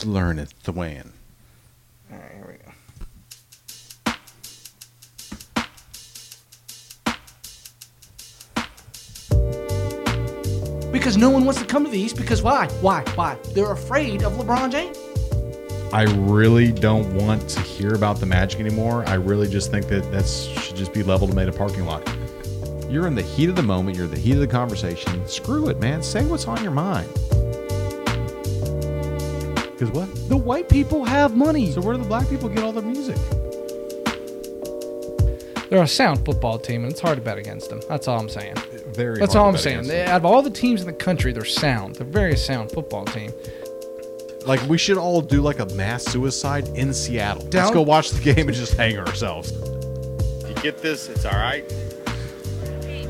Goose learneth the wan. All right, here we go. Because no one wants to come to the East. Because why? Why? Why? They're afraid of LeBron James. I really don't want to hear about the Magic anymore. I really just think that that should just be leveled and made a parking lot. You're in the heat of the moment. You're in the heat of the conversation. Screw it, man. Say what's on your mind. Because what? The white people have money. So where do the black people get all their music? They're a sound football team, and it's hard to bet against them. That's all I'm saying. Very. That's hard all to I'm saying. They, out of all the teams in the country, they're sound. They're a very sound football team. Like we should all do like a mass suicide in Seattle. Let's go watch the game and just hang ourselves. You get this, it's all right.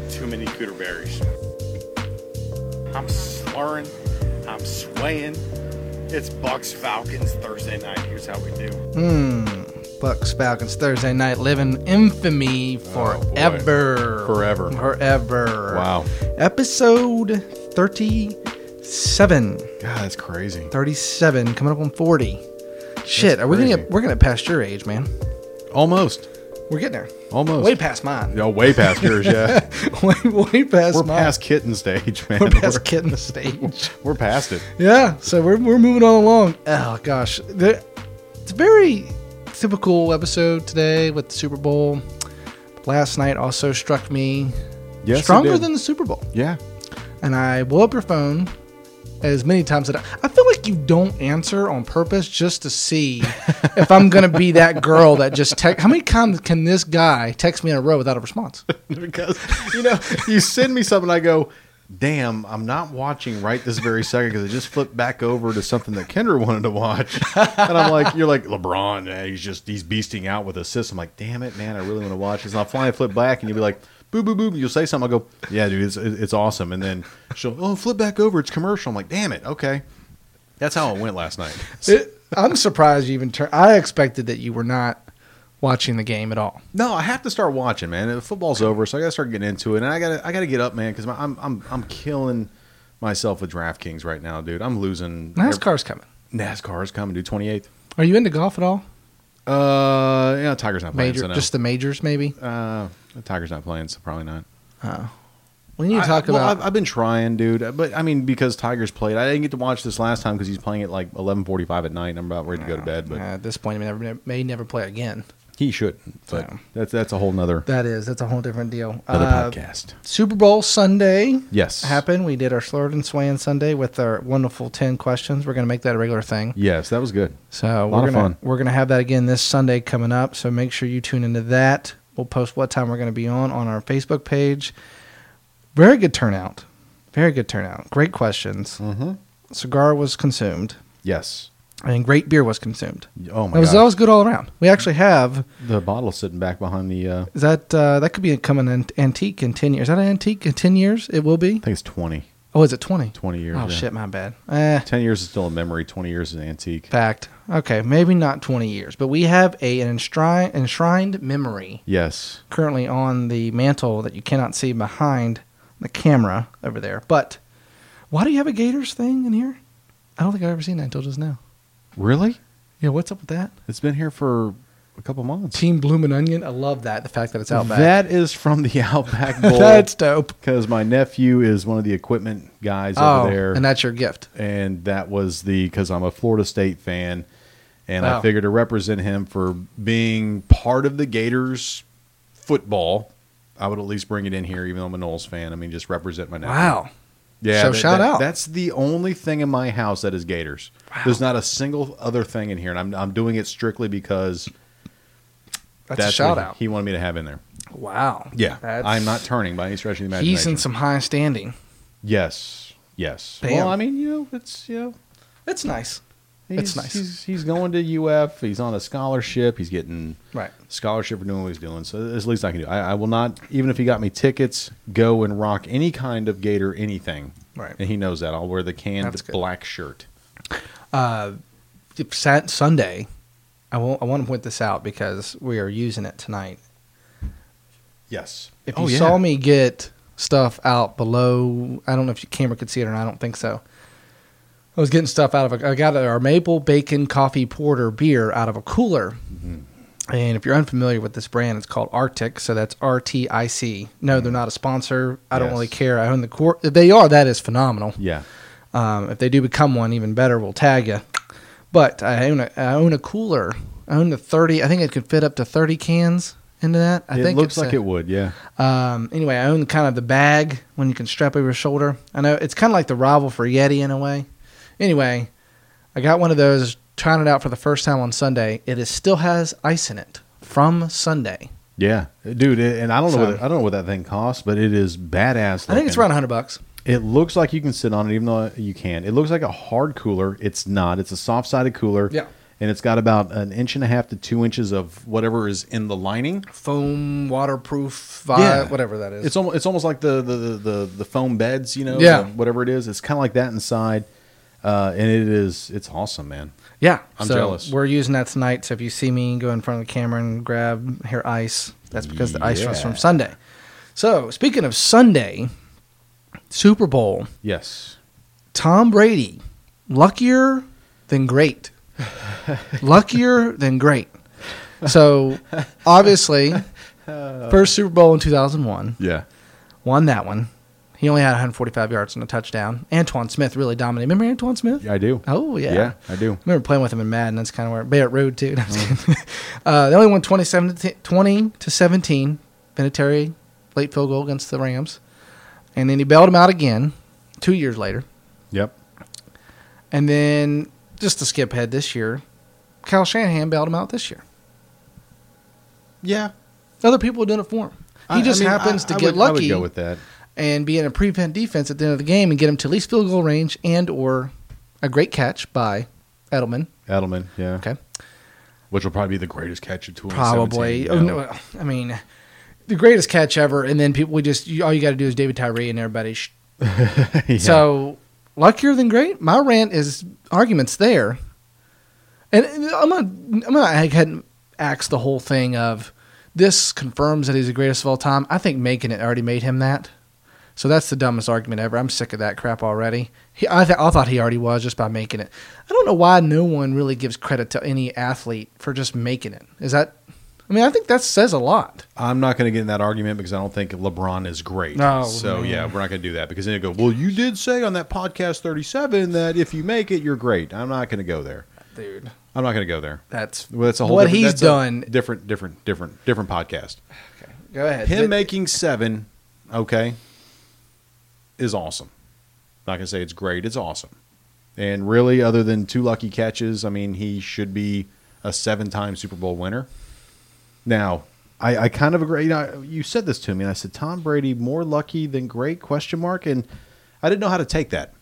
Too many cooter berries. I'm slurring. I'm swaying. It's Bucks Falcons Thursday night. Here's how we do. Hmm. Bucks Falcons Thursday night, living infamy forever. Forever. Forever. Wow. Episode 37. God, that's crazy. 37, coming up on 40. Shit, That's are we gonna get, we're gonna get past your age, man. Almost. We're getting there. Almost. Way past mine. No, way past yours, yeah. way, way past We're mine. past kitten stage, man. we're past kitten stage. We're past it. Yeah, so we're, we're moving on along. Oh gosh, it's a very typical episode today with the Super Bowl. Last night also struck me Yes, stronger than the Super Bowl, Yeah. and I blew up your phone as many times that I, I feel like you don't answer on purpose just to see if I'm gonna be that girl that just text. How many times can this guy text me in a row without a response? because you know you send me something i go damn i'm not watching right this very second because i just flipped back over to something that kendra wanted to watch and i'm like you're like lebron eh, he's just he's beasting out with assists i'm like damn it man i really want to watch this and i'll finally flip back and you'll be like boo boo boo you'll say something i'll go yeah dude it's, it's awesome and then she'll oh flip back over it's commercial i'm like damn it okay that's how it went last night It, I'm surprised you even turned. I expected that you were not watching the game at all. No, I have to start watching, man. The Football's over, so I got to start getting into it, and I got to I got to get up, man, because I'm I'm I'm killing myself with DraftKings right now, dude. I'm losing. NASCAR's coming. NASCAR is coming, dude. 28th. Are you into golf at all? Uh, yeah, Tiger's not playing. Major, so no. just the majors, maybe. uh, Tiger's not playing, so probably not. Oh, We need to talk I, well, about. I've, I've been trying, dude, but I mean, because Tiger's played, I didn't get to watch this last time because he's playing at like 11:45 at night. and I'm about ready to go to bed, but Uh, at this point, he may never, may never play again. He shouldn't. But So. that's that's a whole nother That is, that's a whole different deal. Another Uh, podcast. Super Bowl Sunday Yes, happened. We did our Slurred and Swain Sunday with our wonderful ten questions. We're going to make that a regular thing. Yes, that was good. So we're gonna fun. we're gonna have that again this Sunday coming up. So make sure you tune into that. We'll post what time we're gonna be on on our Facebook page. Very good turnout. Very good turnout. Great questions. Mm-hmm. Cigar was consumed, Yes. And great beer was consumed. Oh my It was that was good all around. We actually have The bottle sitting back behind the. Uh, is that uh, that could be a coming an antique in ten years. Is that an antique in ten years? It will be. I think it's 20. Oh, is it twenty? 20 years. Oh yeah. shit, my bad. Eh, 10 years is still a memory. 20 years is an antique. fact. Okay, maybe not twenty years, but we have a an enshrined, enshrined memory Yes. currently on the mantle that you cannot see behind the camera over there. But why do you have a Gators thing in here? I don't think I've ever seen that until just now. Really? Yeah, what's up with that? It's been here for a couple months. Team Bloomin' Onion. I love that. The fact that it's out back. That is from the Outback Bowl. That's dope. because my nephew is one of the equipment guys Oh, over there. and that's your gift. and that was the because I'm a Florida State fan, and Wow. I figured to represent him for being part of the Gators football. I would at least bring it in here, even though I'm a Noles fan. I mean, just represent my nephew. Wow. Yeah. So that- shout that- out. That's the only thing in my house that is Gators. There's not a single other thing in here, and I'm I'm doing it strictly because That's, a shout out. he wanted me to have in there. Wow. Yeah, That's- I'm not turning by any stretch of the imagination. He's in some high standing. yes, yes. Damn. Well, I mean, you know, it's you know, That's nice. It's nice. He's, he's going to UF. He's on a scholarship. He's getting Right. scholarship for doing what he's doing. So the least I can do. I, I will not, even if he got me tickets, go and rock any kind of Gator anything. Right. And he knows that. I'll wear the canned That's good. black shirt. Uh, Sat Sunday, I, won't. I want to point this out because we are using it tonight. Yes. If Oh, you saw me get stuff out below, I don't know if your camera could see it or not. I don't think so. I was getting stuff out of a. I got our maple bacon coffee porter beer out of a cooler. And if you're unfamiliar with this brand, it's called Arctic. So that's R T I C. No, they're not a sponsor. I don't really care. I own the core. If they are, that is phenomenal. Yeah. Um, if they do become one, even better. We'll tag you. But I own a, I own a cooler. I own the thirty. I think it could fit up to thirty cans into that. I it think looks like a- it would. Yeah. um, anyway, I own kind of the bag when you can strap over your shoulder. I know it's kind of like the rival for Yeti in a way. Anyway, I got one of those, trying it out for the first time on Sunday. It is, still has ice in it from Sunday. Yeah, dude. It, and I don't know. So- what, I don't know what that thing costs, but it is badass. I think it's looking. around hundred bucks. It looks like you can sit on it, even though you can. It looks like a hard cooler. It's not. It's a soft sided cooler. Yeah. And it's got about an inch and a half to two inches of whatever is in the lining. Foam, waterproof, vi- Yeah. whatever that is. It's almost it's almost like the the, the, the, the foam beds, you know, Yeah. whatever it is. It's kind of like that inside, uh, and it is it's awesome, man. yeah, I'm so jealous. We're using that tonight. So if you see me go in front of the camera and grab hair ice, that's because the ice was from Sunday. So speaking of Sunday, Super Bowl. Yes. Tom Brady, luckier than great. luckier than great. So, obviously, first Super Bowl in 2001, Yeah. won that one. He only had 145 yards and a touchdown. Antowain Smith really dominated. Remember Antowain Smith? Yeah, I do. Oh, yeah. Yeah, I do. I remember playing with him in Madden. That's kind of where Barrett Road, too. No, I'm just kidding. uh, they only won 27 to 20 to 17. Vinatieri late field goal against the Rams. And then he bailed him out again two years later. Yep. And then just to skip ahead this year, Kyle Shanahan bailed him out this year. Yeah. Other people are doing it for him. He I- just I mean, happens I- to I get would- I would lucky go with that. And be in a prevent defense at the end of the game and get him to at least field goal range and or a great catch by Edelman. Edelman. Yeah. Okay, Which will probably be the greatest catch of 2017. probably. you Oh, no, I mean, the greatest catch ever. And then people we just you, all you got to do is David Tyree and everybody. Sh- Yeah. So luckier than great. My rant is arguments there, and I'm gonna I'm gonna go ahead and axe the whole thing of this confirms that he's the greatest of all time. I think making it already made him that. So that's the dumbest argument ever. I'm sick of that crap already. He, I, th- I thought he already was just by making it. I don't know why no one really gives credit to any athlete for just making it. Is that? I mean, I think that says a lot. I'm not going to get in that argument because I don't think LeBron is great. No, so man. yeah, we're not going to do that because then you go, well, you did say on that podcast 37 that if you make it, you're great. I'm not going to go there. Dude, I'm not going to go there. that's Well, that's a whole what different- he's done. different, different, different, different podcast. Okay, Go ahead. Him But- making seven, okay, is awesome. I'm Not going to say it's great. It's awesome. And really, other than two lucky catches, I mean, he should be a seven-time Super Bowl winner. Now, I, I kind of agree. You, know, you said this to me, and I said Tom Brady more lucky than great? Question mark. And I didn't know how to take that.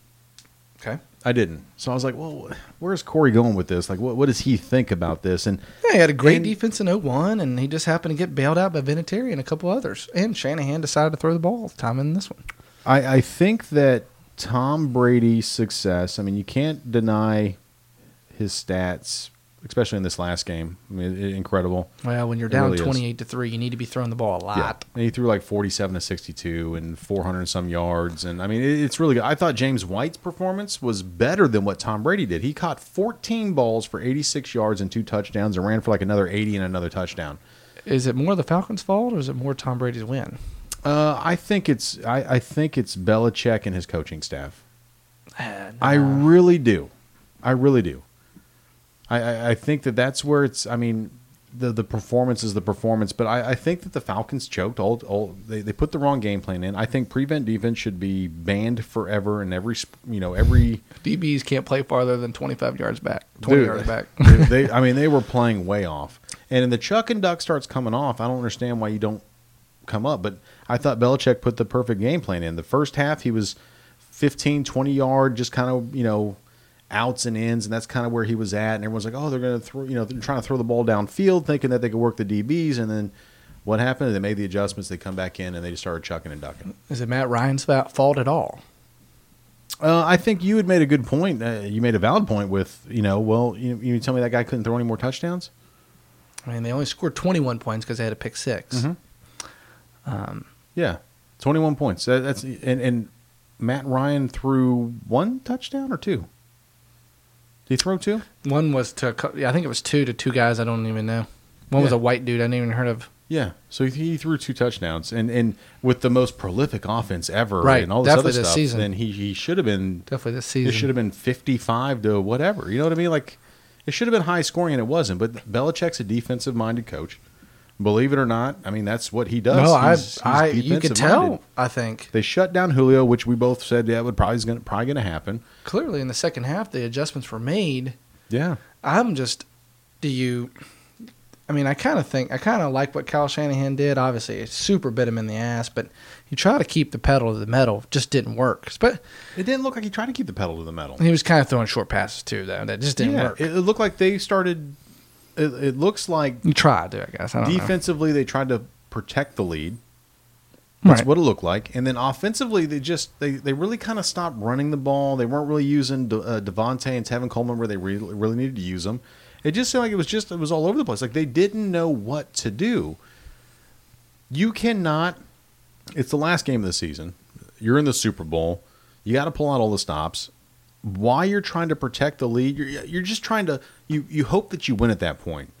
okay. I didn't. So I was like, well, where's Corey going with this? Like, what, what does he think about this? And Yeah, he had a great And- defense in 01, and he just happened to get bailed out by Vinatieri and a couple others. And Shanahan decided to throw the ball all time in this one. I, I think that Tom Brady's success, I mean, you can't deny his stats, especially in this last game. I mean, it, incredible. Well, when you're It down really is. 28 to 3, you need to be throwing the ball a lot. And he threw like 47 to 62 and 400 and some yards. And I mean, it, it's really good. I thought James White's performance was better than what Tom Brady did. He caught 14 balls for 86 yards and two touchdowns and ran for like another 80 and another touchdown. Is it more the Falcons' fault, or is it more Tom Brady's win? Uh, I think it's I, I think it's Belichick and his coaching staff. Uh, I really do. I really do. I, I, I think that that's where it's. I mean, the the performance is the performance, but I, I think that the Falcons choked. All, all they, they put the wrong game plan in. I think prevent defense should be banned forever in every you know every. DBs can't play farther than 25 yards back, 20 Dude, yards back. they, they- I mean, they were playing way off. And in the Chuck and Duck starts coming off, I don't understand why you don't come up. But I thought Belichick put the perfect game plan in. The first half, he was 15, 20 yard, just kind of, you know, outs and ins. And that's kind of where he was at. And everyone's like, oh, they're going to throw, you know, they're trying to throw the ball downfield, thinking that they could work the DBs. And then what happened? They made the adjustments. They come back in and they just started chucking and ducking. Is it Matt Ryan's fault at all? Uh, I think you had made a good point. Uh, you made a valid point with, you know, well, you, you tell me that guy couldn't throw any more touchdowns? I mean, they only scored 21 points because they had a pick 6 Mhm. Um, Yeah, twenty-one points. That, that's and and Matt Ryan threw one touchdown or two. Did he throw two? One was to, yeah, I think it was two to two guys I don't even know. One was a white dude I didn't even heard of. Yeah. So he, he threw two touchdowns, and and with the most prolific offense ever, Right, And all this definitely other this stuff. season. Then he he should have been. Definitely this season. It should have been fifty-five to whatever. You know what I mean? Like it should have been high scoring, and it wasn't. But Belichick's a defensive-minded coach. Believe it or not, I mean that's what he does. No, I, He's- he's I, you could tell. I think They shut down Julio, which we both said yeah would probably gonna probably gonna happen. clearly in the second half the adjustments were made. Yeah. I'm just, do you? I mean, I kind of think I kind of like what Kyle Shanahan did. Obviously, it super bit him in the ass, but he tried to keep the pedal to the metal. Just didn't work. But It didn't look like he tried to keep the pedal to the metal. he was kind of throwing short passes too, though. That just didn't yeah, work. It looked like they started. It, it looks like you tried to, I guess. I don't know. defensively they tried to protect the lead. That's Right. what it looked like. And then offensively, they just they, they really kind of stopped running the ball. They weren't really using De, uh, Devonta and Tevin Coleman where they really, really needed to use them. It just seemed like it was just it was all over the place. Like they didn't know what to do. You cannot. It's the last game of the season. You're in the Super Bowl. You got to pull out all the stops. Why you're trying to protect the lead? You're, you're just trying to. You you hope that you win at that point.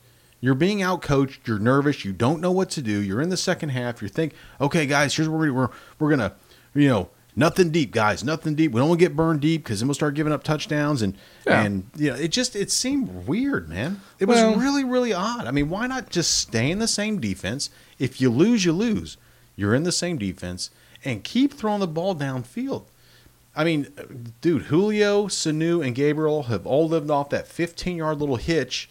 You're being outcoached. You're nervous. You don't know what to do. You're in the second half. You think, okay, guys, here's what we're we're, we're gonna, you know, nothing deep, guys, nothing deep. We don't want to get burned deep because then we'll start giving up touchdowns and Yeah. and you know, it just it seemed weird, man. It Well- was really really odd. I mean, why not just stay in the same defense? If you lose, you lose. You're in the same defense and keep throwing the ball downfield. I mean, dude, Julio, Sanu, and Gabriel have all lived off that 15 yard little hitch.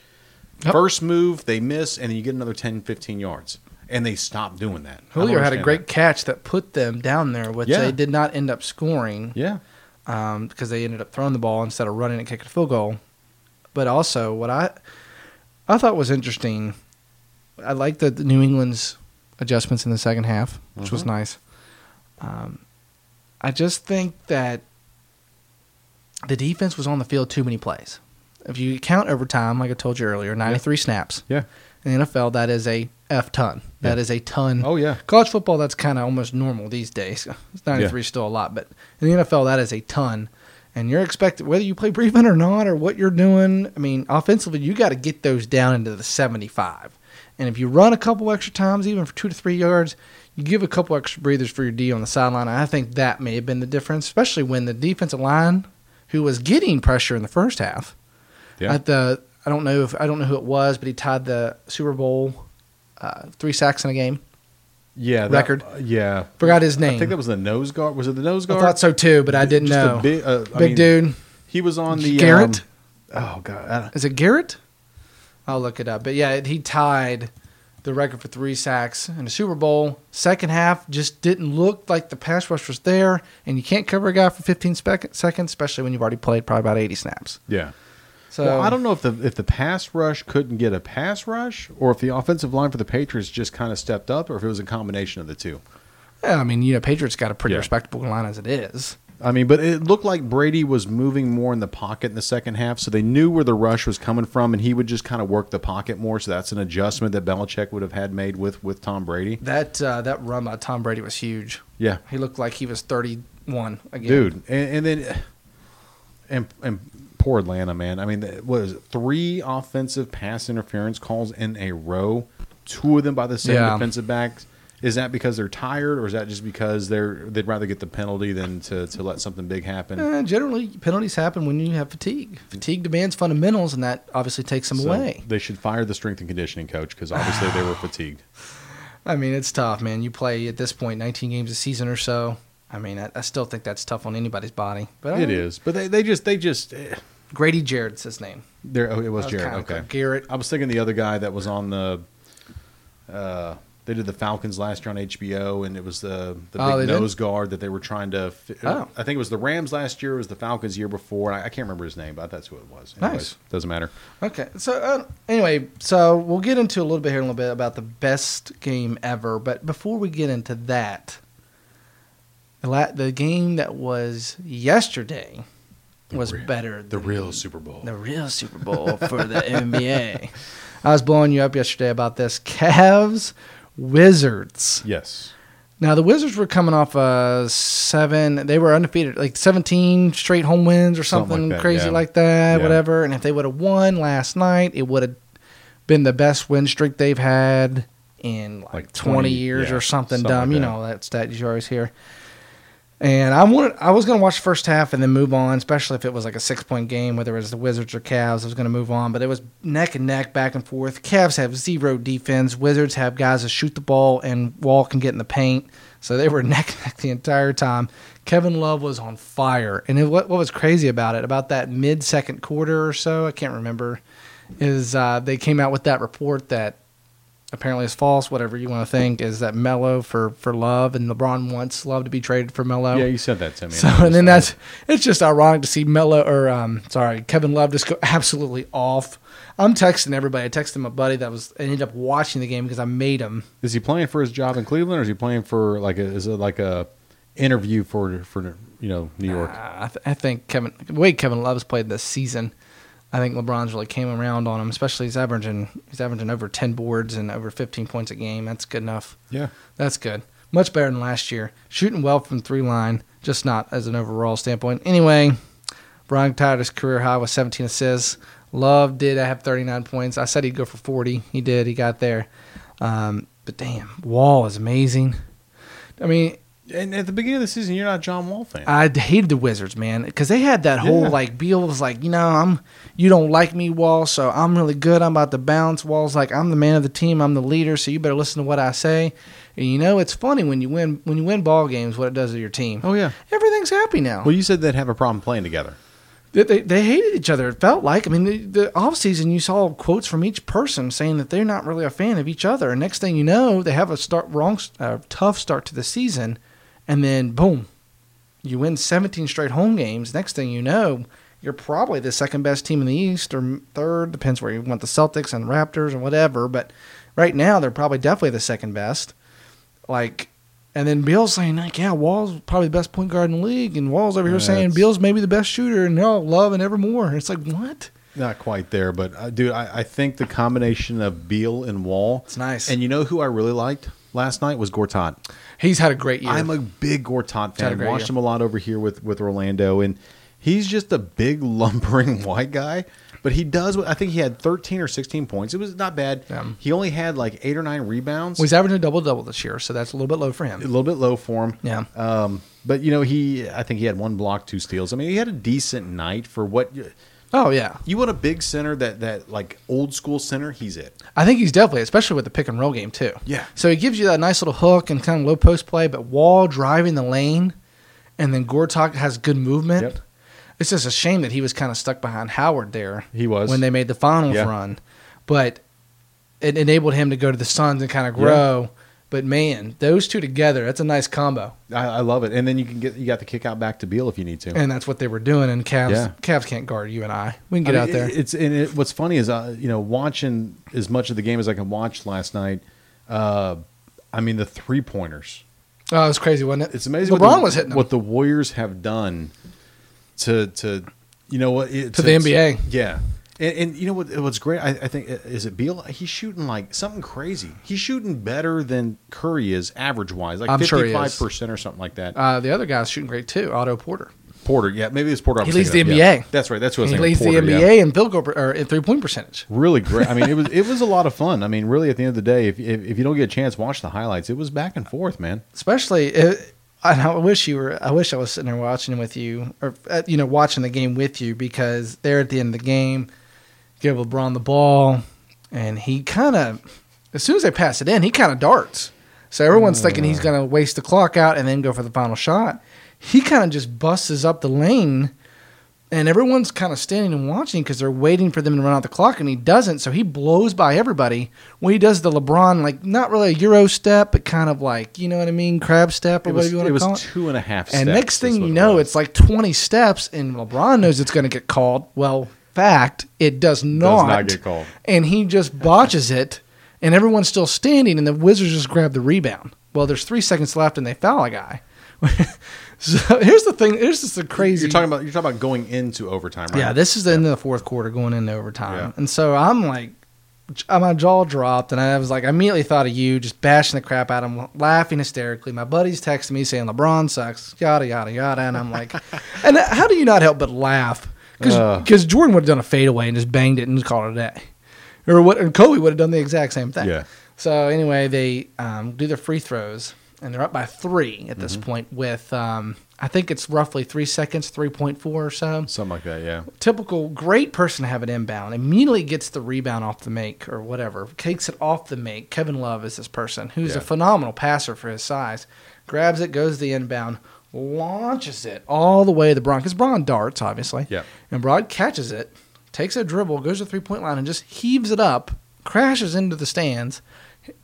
Yep. First move, they miss, and then you get another 10, 15 yards. And they stop doing that. Julio had a great that. catch that put them down there, which Yeah. they did not end up scoring Yeah. um, because they ended up throwing the ball instead of running and kicking a field goal. But also, what I I thought was interesting, I liked the, the New England's adjustments in the second half, which was Mhm. nice. Um, I just think that the defense was on the field too many plays. If you count overtime, like I told you earlier, 93 snaps. Yeah. In the NFL, that is a F ton. That Yeah. is a ton. Oh, yeah. College football, that's kind of almost normal these days. 93 is still a lot, but in the NFL, that is a ton. And you're expected, whether you play prevent or not, or what you're doing, I mean, offensively, you got to get those down into the 75. And if you run a couple extra times, even for two to three yards, you give a couple extra breathers for your D on the sideline. I think that may have been the difference, especially when the defensive line, who was getting pressure in the first half, Yeah. at the I don't know if I don't know who it was, but he tied the Super Bowl uh, three sacks in a game. yeah. that- record. uh, yeah. Forgot his name. I think that was the nose guard. Was it the nose guard? I thought so too, but I didn't Just a know. Big, uh, Big mean, dude. He was on the. Garrett? um, oh, God. Is it Garrett? I'll look it up. But yeah, he tied the record for three sacks in the Super Bowl. Second half just didn't look like the pass rush was there, and you can't cover a guy for 15 spec- seconds, especially when you've already played probably about 80 snaps. Yeah. So well, I don't know if the if the pass rush couldn't get a pass rush, or if the offensive line for the Patriots just kind of stepped up, or if it was a combination of the two. Yeah, I mean, you know, Patriots got a pretty Yeah. respectable line as it is. I mean, but it looked like Brady was moving more in the pocket in the second half, so they knew where the rush was coming from, and he would just kind of work the pocket more. So that's an adjustment that Belichick would have had made with with Tom Brady. That uh, that run by Tom Brady was huge. Yeah, He looked like he was 31 again. dude, and, and then and and poor Atlanta, man. I mean, was it, three offensive pass interference calls in a row? Two of them by the same Yeah. defensive backs. Is that because they're tired, or is that just because they're they'd rather get the penalty than to, to let something big happen? Uh, generally, penalties happen when you have fatigue. Fatigue demands fundamentals, and that obviously takes them So away. They should fire the strength and conditioning coach because obviously they were fatigued. I mean, it's tough, man. You play at this point 19 games a season or so. I mean, I, I still think that's tough on anybody's body. But It I- is, but they, they just they just eh, Grady Jarrett's his name. there. Oh, it was Jared. kinda Okay. Garrett. I was thinking the other guy that was on the. Uh, they did the Falcons last year on HBO, and it was the the Oh, big they did? nose guard that they were trying to. Oh. I think it was the Rams last year. It was the Falcons year before. I, I can't remember his name, but that's who it was. Nice. Doesn't matter. Okay, so uh, anyway, so we'll get into a little bit here in a little bit about the best game ever. But before we get into that, the, la- the game that was yesterday was real- better. The real Super Bowl. the real Super Bowl for the NBA. I was blowing you up yesterday about this Cavs Wizards. Yes. Now the Wizards were coming off a seven. They were undefeated, like seventeen straight home wins or Something something, like that, crazy yeah. like that, Yeah. whatever. And if they would have won last night, it would have been the best win streak they've had in like, Like 20, 20, years yeah, or something, something dumb. like you know that stat you always hear. And I wanted, I was going to watch the first half and then move on, especially if it was like a six point game, whether it was the Wizards or Cavs. I was going to move on, but it was neck and neck, back and forth. Cavs have zero defense. Wizards have guys that shoot the ball and walk and get in the paint. So they were neck and neck the entire time. Kevin Love was on fire. And it, what, what was crazy about it, about that mid second quarter or so, I can't remember, is uh, they came out with that report that apparently is false, whatever you want to think, is that Melo for, for Love and LeBron wants Love to be traded for Melo. Yeah, you said that to me. So and then that's it's just ironic to see Melo or um sorry Kevin Love just go absolutely off. I'm texting everybody. I texted my buddy that was ended up watching the game because I made him. Is he playing for his job in Cleveland, or is he playing for like a is it like a interview for for you know New York? Uh, I, th- I think Kevin the way Kevin Love's played this season, I think LeBron's really came around on him. Especially he's averaging he's averaging over 10 boards and over 15 points a game. That's good enough. Yeah, That's good. Much better than last year. Shooting well from three line, just not as an overall standpoint. Anyway, Brian tied his career high with 17 assists. Love did I have 39 points. I said he'd go for 40. He did. He got there. Um, but damn, Wall is amazing. I mean, and at the beginning of the season, you're not a John Wall fan. I hated the Wizards, man, because they had that whole Yeah. like Beal was like, you know, I'm you don't like me, Wall, so I'm really good. I'm about to bounce. Wall's like, I'm the man of the team. I'm the leader, so you better listen to what I say. And you know, it's funny when you win when you win ball games, what it does to your team. oh yeah. Everything's happy now. Well, you said they'd have a problem playing together. They, they, they hated each other. It felt like. I mean, the, the offseason, you saw quotes from each person saying that they're not really a fan of each other. And next thing you know, they have a start wrong, uh, tough start to the season, and then boom, you win 17 straight home games. Next thing you know, you're probably the second best team in the East or third, depends where you want the Celtics and Raptors and whatever. But right now, they're probably definitely the second best. Like, and then Beal's saying like, yeah, Wall's probably the best point guard in the league, and Wall's over here saying That's- Beal's maybe the best shooter, and no, love and evermore. It's like what? Not quite there, but uh, dude, I, I think the combination of Beal and Wall. It's nice. And you know who I really liked last night was Gortat. He's had a great year. I'm a big Gortat fan. Watched year. him a lot over here with with Orlando, and he's just a big lumbering white guy. But he does. what I think he had 13 or 16 points. It was not bad. Yeah. He only had like eight or nine rebounds. well, he's averaging a double double this year, so that's a little bit low for him. a little bit low for him. Yeah. Um, but you know, he I think he had one block, two steals. I mean, he had a decent night for what Oh yeah, you want a big center that that like old school center. He's it. I think he's definitely, especially with the pick and roll game too. Yeah. So he gives you that nice little hook and kind of low post play, but Wall driving the lane, and then Gortat has good movement. Yep. It's just a shame that he was kind of stuck behind Howard there. He was. when they made the finals Yeah. run, but it enabled him to go to the Suns and kind of grow. But man, those two together, that's a nice combo, I, I love it. And then you can get you got the kick out back to Beal if you need to. and that's what they were doing. And Cavs, Yeah. Cavs can't guard you and I. We can get I out there. it- It's and it, what's funny is uh, you know watching as much of the game as I can watch last night. Uh, I mean the three pointers. oh, it was crazy, wasn't it? It's amazing. LeBron what the, was hitting them. what the Warriors have done to to you know what it, To the NBA. Yeah. And, and you know what? What's great? I, I think is it Beal. He's shooting like something crazy. He's shooting better than Curry is average wise, like I'm sure he fifty five percent or something like that. Uh, the other guy's shooting great too, Otto Porter. Porter, yeah, maybe it's Porter. He leads the of, yeah. NBA. That's right. That's what I was He leads Porter, the yeah. NBA in field goal per- or in three point percentage. really great. I mean, it was it was a lot of fun. I mean, really, at the end of the day, if if, if you don't get a chance, watch the highlights. It was back and forth, man. Especially, it, and I wish you were. I wish I was sitting there watching with you, or uh, you know, watching the game with you because they're at the end of the game. Give LeBron the ball, and he kind of, as soon as they pass it in, he kind of darts. So everyone's thinking he's mm. going to waste the clock out and then go for the final shot. He kind of just busts up the lane, and everyone's kind of standing and watching because they're waiting for them to run out the clock, and he doesn't. So he blows by everybody. When he does the LeBron, like not really a Euro step, but kind of like you know what I mean, crab step or whatever you want it to was call it. two and a half. And steps and next thing you know, was. it's like 20 steps, and LeBron knows it's going to get called. Well, fact, it does not. not get called. And he just botches it, and everyone's still standing, and the Wizards just grab the rebound. Well, there's three seconds left, and they foul a guy. so here's the thing. Here's just the crazy. You're talking about you're talking about going into overtime, right? Yeah, this is the end of the fourth quarter going into overtime. Yeah. And so I'm like, my jaw dropped, and I was like, I immediately thought of you, just bashing the crap out of him, laughing hysterically. My buddy's texting me saying LeBron sucks, yada yada yada, and I'm like, and how do you not help but laugh? Uh. Because Jordan would have done a fadeaway and just banged it and called it a day, or what? And Kobe would have done the exact same thing. Yeah. So anyway, they um, do their free throws, and they're up by three at Mm-hmm. this point with. Um, I think it's roughly three seconds, three point four or so Something like that. Yeah. typical great person to have it inbound. Immediately gets the rebound off the make or whatever. Takes it off the make. Kevin Love is this person who's Yeah. a phenomenal passer for his size. Grabs it, goes the inbound, launches it all the way to Braun. Because Braun darts, obviously. Yeah. And Braun catches it, takes a dribble, goes to the three point line, and just heaves it up, crashes into the stands,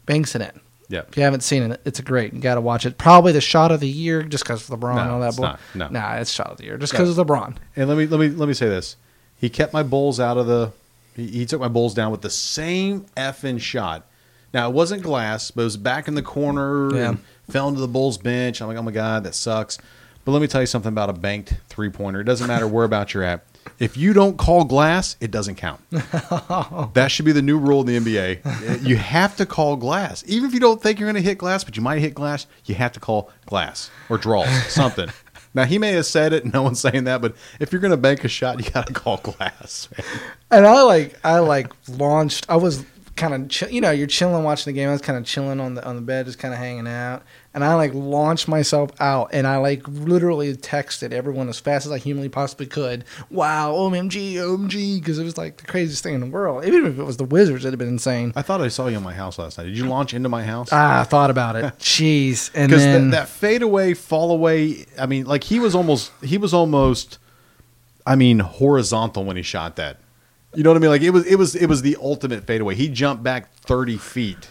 banks it in. Yeah. If you haven't seen it, it's a great. You got to watch it. Probably the shot of the year, just because of LeBron and No, all that. bull- not. No. nah, it's shot of the year, just because of LeBron. And let me let me let me say this: he kept my Bulls out of the. He, he took my Bulls down with the same effing shot. Now it wasn't glass, but it was back in the corner Yeah. and fell into the Bulls bench. I'm like, oh my god, that sucks. But let me tell you something about a banked three pointer. It doesn't matter whereabouts you're at. If you don't call glass, it doesn't count. that should be the new rule in the NBA. You have to call glass, even if you don't think you're going to hit glass, but you might hit glass. You have to call glass or draws something. Now he may have said it, no one's saying that, but if you're going to bank a shot, you got to call glass. man. And I like I like launched. I was kind of chill, you know you're chilling watching the game. I was kind of chilling on the on the bed, just kind of hanging out. And I like launched myself out, and I like literally texted everyone as fast as I humanly possibly could. Wow, OMG, OMG, because it was like the craziest thing in the world. Even if it was the Wizards, it'd have been insane. I thought I saw you in my house last night. Did you launch into my house? Ah, I thought about it. Jeez, and Because then that, that fadeaway, fall away. I mean, like he was almost, he was almost, I mean, horizontal when he shot that. You know what I mean? Like it was, it was, it was the ultimate fadeaway. He jumped back thirty feet.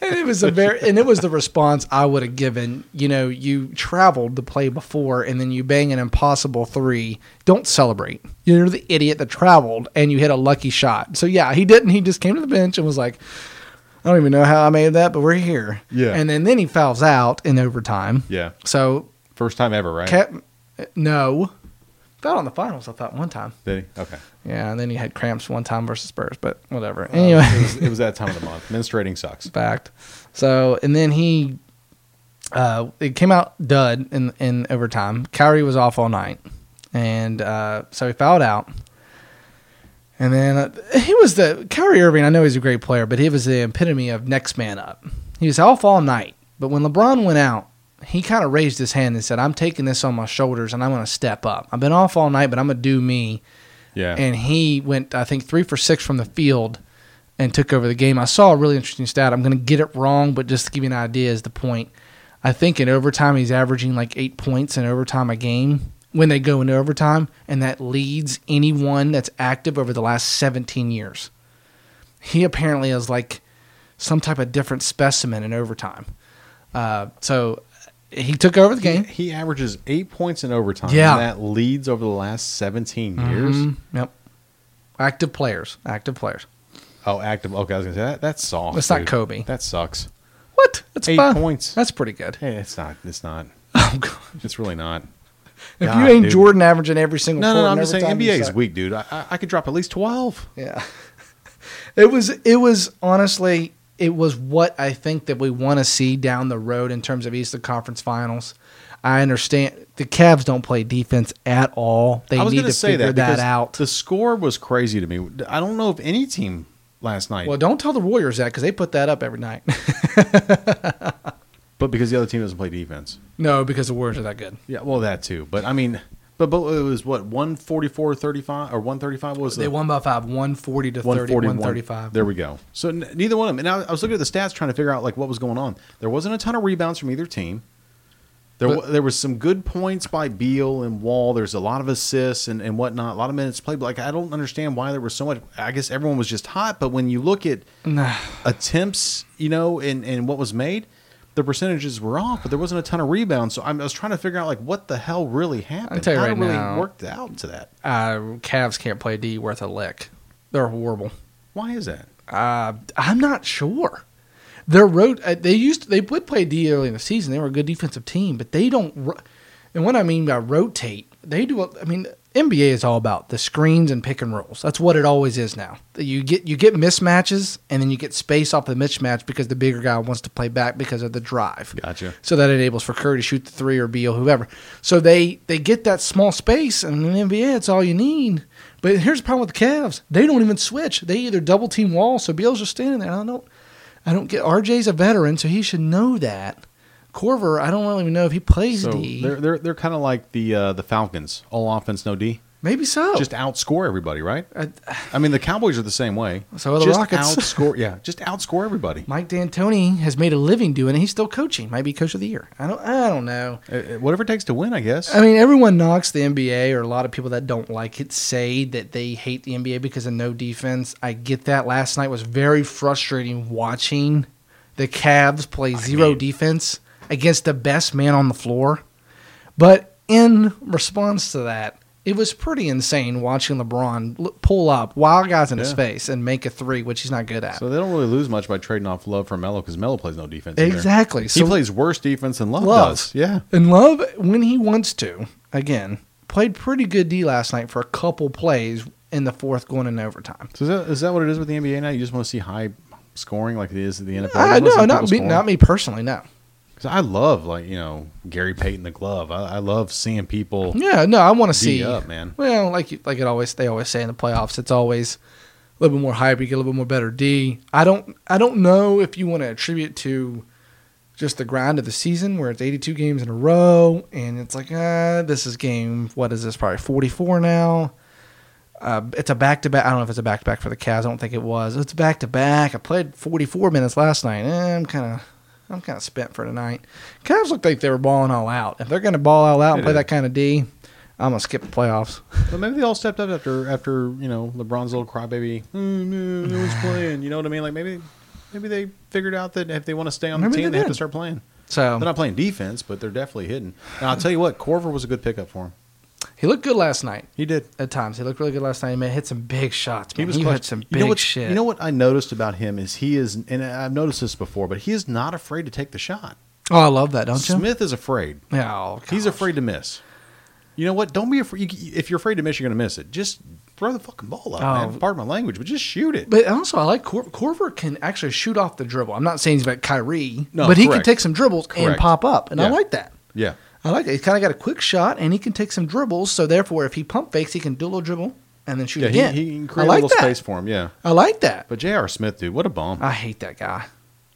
and it was a very and it was the response I would have given. You know, you traveled the play before, and then you bang an impossible three. Don't celebrate. You're the idiot that traveled and you hit a lucky shot. So yeah, he didn't. He just came to the bench and was like, "I don't even know how I made that, but we're here." Yeah. And then then he fouls out in overtime. Yeah, So first time ever, right? kept no fouled on the finals. I thought one time. Did he? Okay. Yeah, and then he had cramps one time versus Spurs, but whatever. Anyway. it was, it was that time of the month. Menstruating sucks. fact. So and then he, uh, it came out dud in in overtime. Kyrie was off all night, and uh, so he fouled out. And then uh, he was the Kyrie Irving. I know he's a great player, but he was the epitome of next man up. He was off all night, but when LeBron went out, he kind of raised his hand and said, "I'm taking this on my shoulders, and I'm going to step up. I've been off all night, but I'm going to do me." Yeah. and he went I think three for six from the field and took over the game. I saw a really interesting stat. I'm going to get it wrong, but just to give you an idea is the point. I think in overtime he's averaging like eight points in overtime a game when they go into overtime, and that leads anyone that's active over the last 17 years. He apparently is like some type of different specimen in overtime. Uh, so he took over the game. He averages eight points in overtime. Yeah. And that leads over the last 17 years. Mhm. Yep. Active players. Active players. Oh, active. Okay, I was going to say that. That's soft. It's not. Kobe. That sucks. What? That's Eight fine. points. That's pretty good. Hey, it's not. It's not. Oh, God. It's really not. If God, you ain't dude. Jordan averaging every single No, no, no. I'm just saying NBA is weak, dude. I, I, I could drop at least 12. Yeah. It was it was honestly it was what I think that we want to see down the road in terms of Eastern Conference Finals. I understand the Cavs don't play defense at all. They I was need gonna say figure that, that, out. The score was crazy to me. I don't know if any team last night, well, don't tell the Warriors that because they put that up every night. but because the other team doesn't play defense. no, because the Warriors are that good. Yeah, well, that too. But I mean, but, but it was what 144 35 or 135 what was They the won by five, 140 to 30, 141. 135. There we go. So n- neither one of them. And I, I was looking at the stats trying to figure out like what was going on. There wasn't a ton of rebounds from either team. There, But- wa- there was some good points by Beal and Wall. There's a lot of assists and, and whatnot, a lot of minutes played. But like, I don't understand why there was so much. I guess everyone was just hot. But when you look at Nah. attempts, you know, and, and what was made, the percentages were off. But there wasn't a ton of rebounds. So I'm, I was trying to figure out like what the hell really happened. tell you How right it really now- worked out to that. Uh, Cavs can't play D worth a lick. They're horrible. Why is that? Uh, I'm not sure. Their road uh, they used they would play D early in the season. They were a good defensive team, but they don't. ro- And what I mean by rotate, they do. I mean, NBA is all about the screens and pick and rolls. That's what it always is now. You get you get mismatches and then you get space off the mismatch because the bigger guy wants to play back because of the drive. Gotcha. So that enables for Curry to shoot the three or Beal, whoever. So they they get that small space, and in the NBA, it's all you need. But here's the problem with the Cavs: they don't even switch. They either double team wall, so Beal's just standing there. I don't, I don't get. RJ's a veteran, so he should know that. Korver, I don't really even know if he plays So D. they're they're they're kind of like the uh, the Falcons, all offense, no D. Maybe so. Just outscore everybody, right? I- I mean, the Cowboys are the same way. So are the just Rockets. outscore, yeah, just outscore everybody. Mike D'Antoni has made a living doing it. He's still coaching. Might be coach of the year. I don't. I don't know. Uh, uh, whatever it takes to win, I guess. I mean, everyone knocks the NBA, or a lot of people that don't like it say that they hate the NBA because of no defense. I get that. Last night was very frustrating watching the Cavs play zero mean- defense against the best man on the floor. But in response to that, it was pretty insane watching LeBron pull up wild guys in his face and make a three, which he's not good at. so they don't really lose much by trading off Love for Melo because Melo plays no defense. either. exactly. He So plays worse defense than Love, Love. does. Yeah. And Love, when he wants to, again, played pretty good D last night for a couple plays in the fourth going in overtime. So is that, is that what it is with the NBA now? You just want to see high scoring like it is at the NFL? Uh, just no, not me, scoring? not me personally. No, 'Cause I love like you know Gary Payton the glove. I, I love seeing people yeah, no, I want to see. up, man. Well, like you, like it always they always say in the playoffs, it's always a little bit more hype. You get a little bit more better D. I don't I don't know if you want to attribute to just the grind of the season where it's 82 games in a row and it's like ah this is game what is this probably 44 now. Uh, it's a back to back. I don't know if it's a back to back for the Cavs. I don't think it was. It's back to back. I played 44 minutes last night. Eh, I'm kind of I'm kind of spent for tonight. Cavs looked like they were balling all out. If they're going to ball all out and They play did. that kind of D, I'm gonna skip the playoffs. But maybe they all stepped up after after you know LeBron's little crybaby. Oh, no, no one's playing. You know what I mean? Like maybe maybe they figured out that if they want to stay on Maybe the team, they they, have did. to start playing. So They're not playing defense, but they're definitely hidden. And I'll tell you what, Korver was a good pickup for him. He looked good last night. He did. At times, he looked really good last night. He made, hit some big shots. He was He clutch. hit some you big know what, shit. You know what I noticed about him is he is, and I've noticed this before, but he is not afraid to take the shot. oh, I love that, don't you? Smith is afraid. Yeah, oh, He's afraid to miss. You know what? Don't be afraid. If you're afraid to miss, you're going to miss it. Just throw the fucking ball up, Oh. man. Pardon my language, but just shoot it. But also, I like Cor- Korver can actually shoot off the dribble. I'm not saying he's like Kyrie, No, but he can take some dribbles and pop up, and I like that. yeah. I like it. He's kind of got a quick shot, and he can take some dribbles. So therefore, if he pump fakes, he can do a little dribble and then shoot Yeah, again. he, he can I create like a little that. space for him. Yeah, I like that. but J.R. Smith, dude, what a bum! I hate that guy.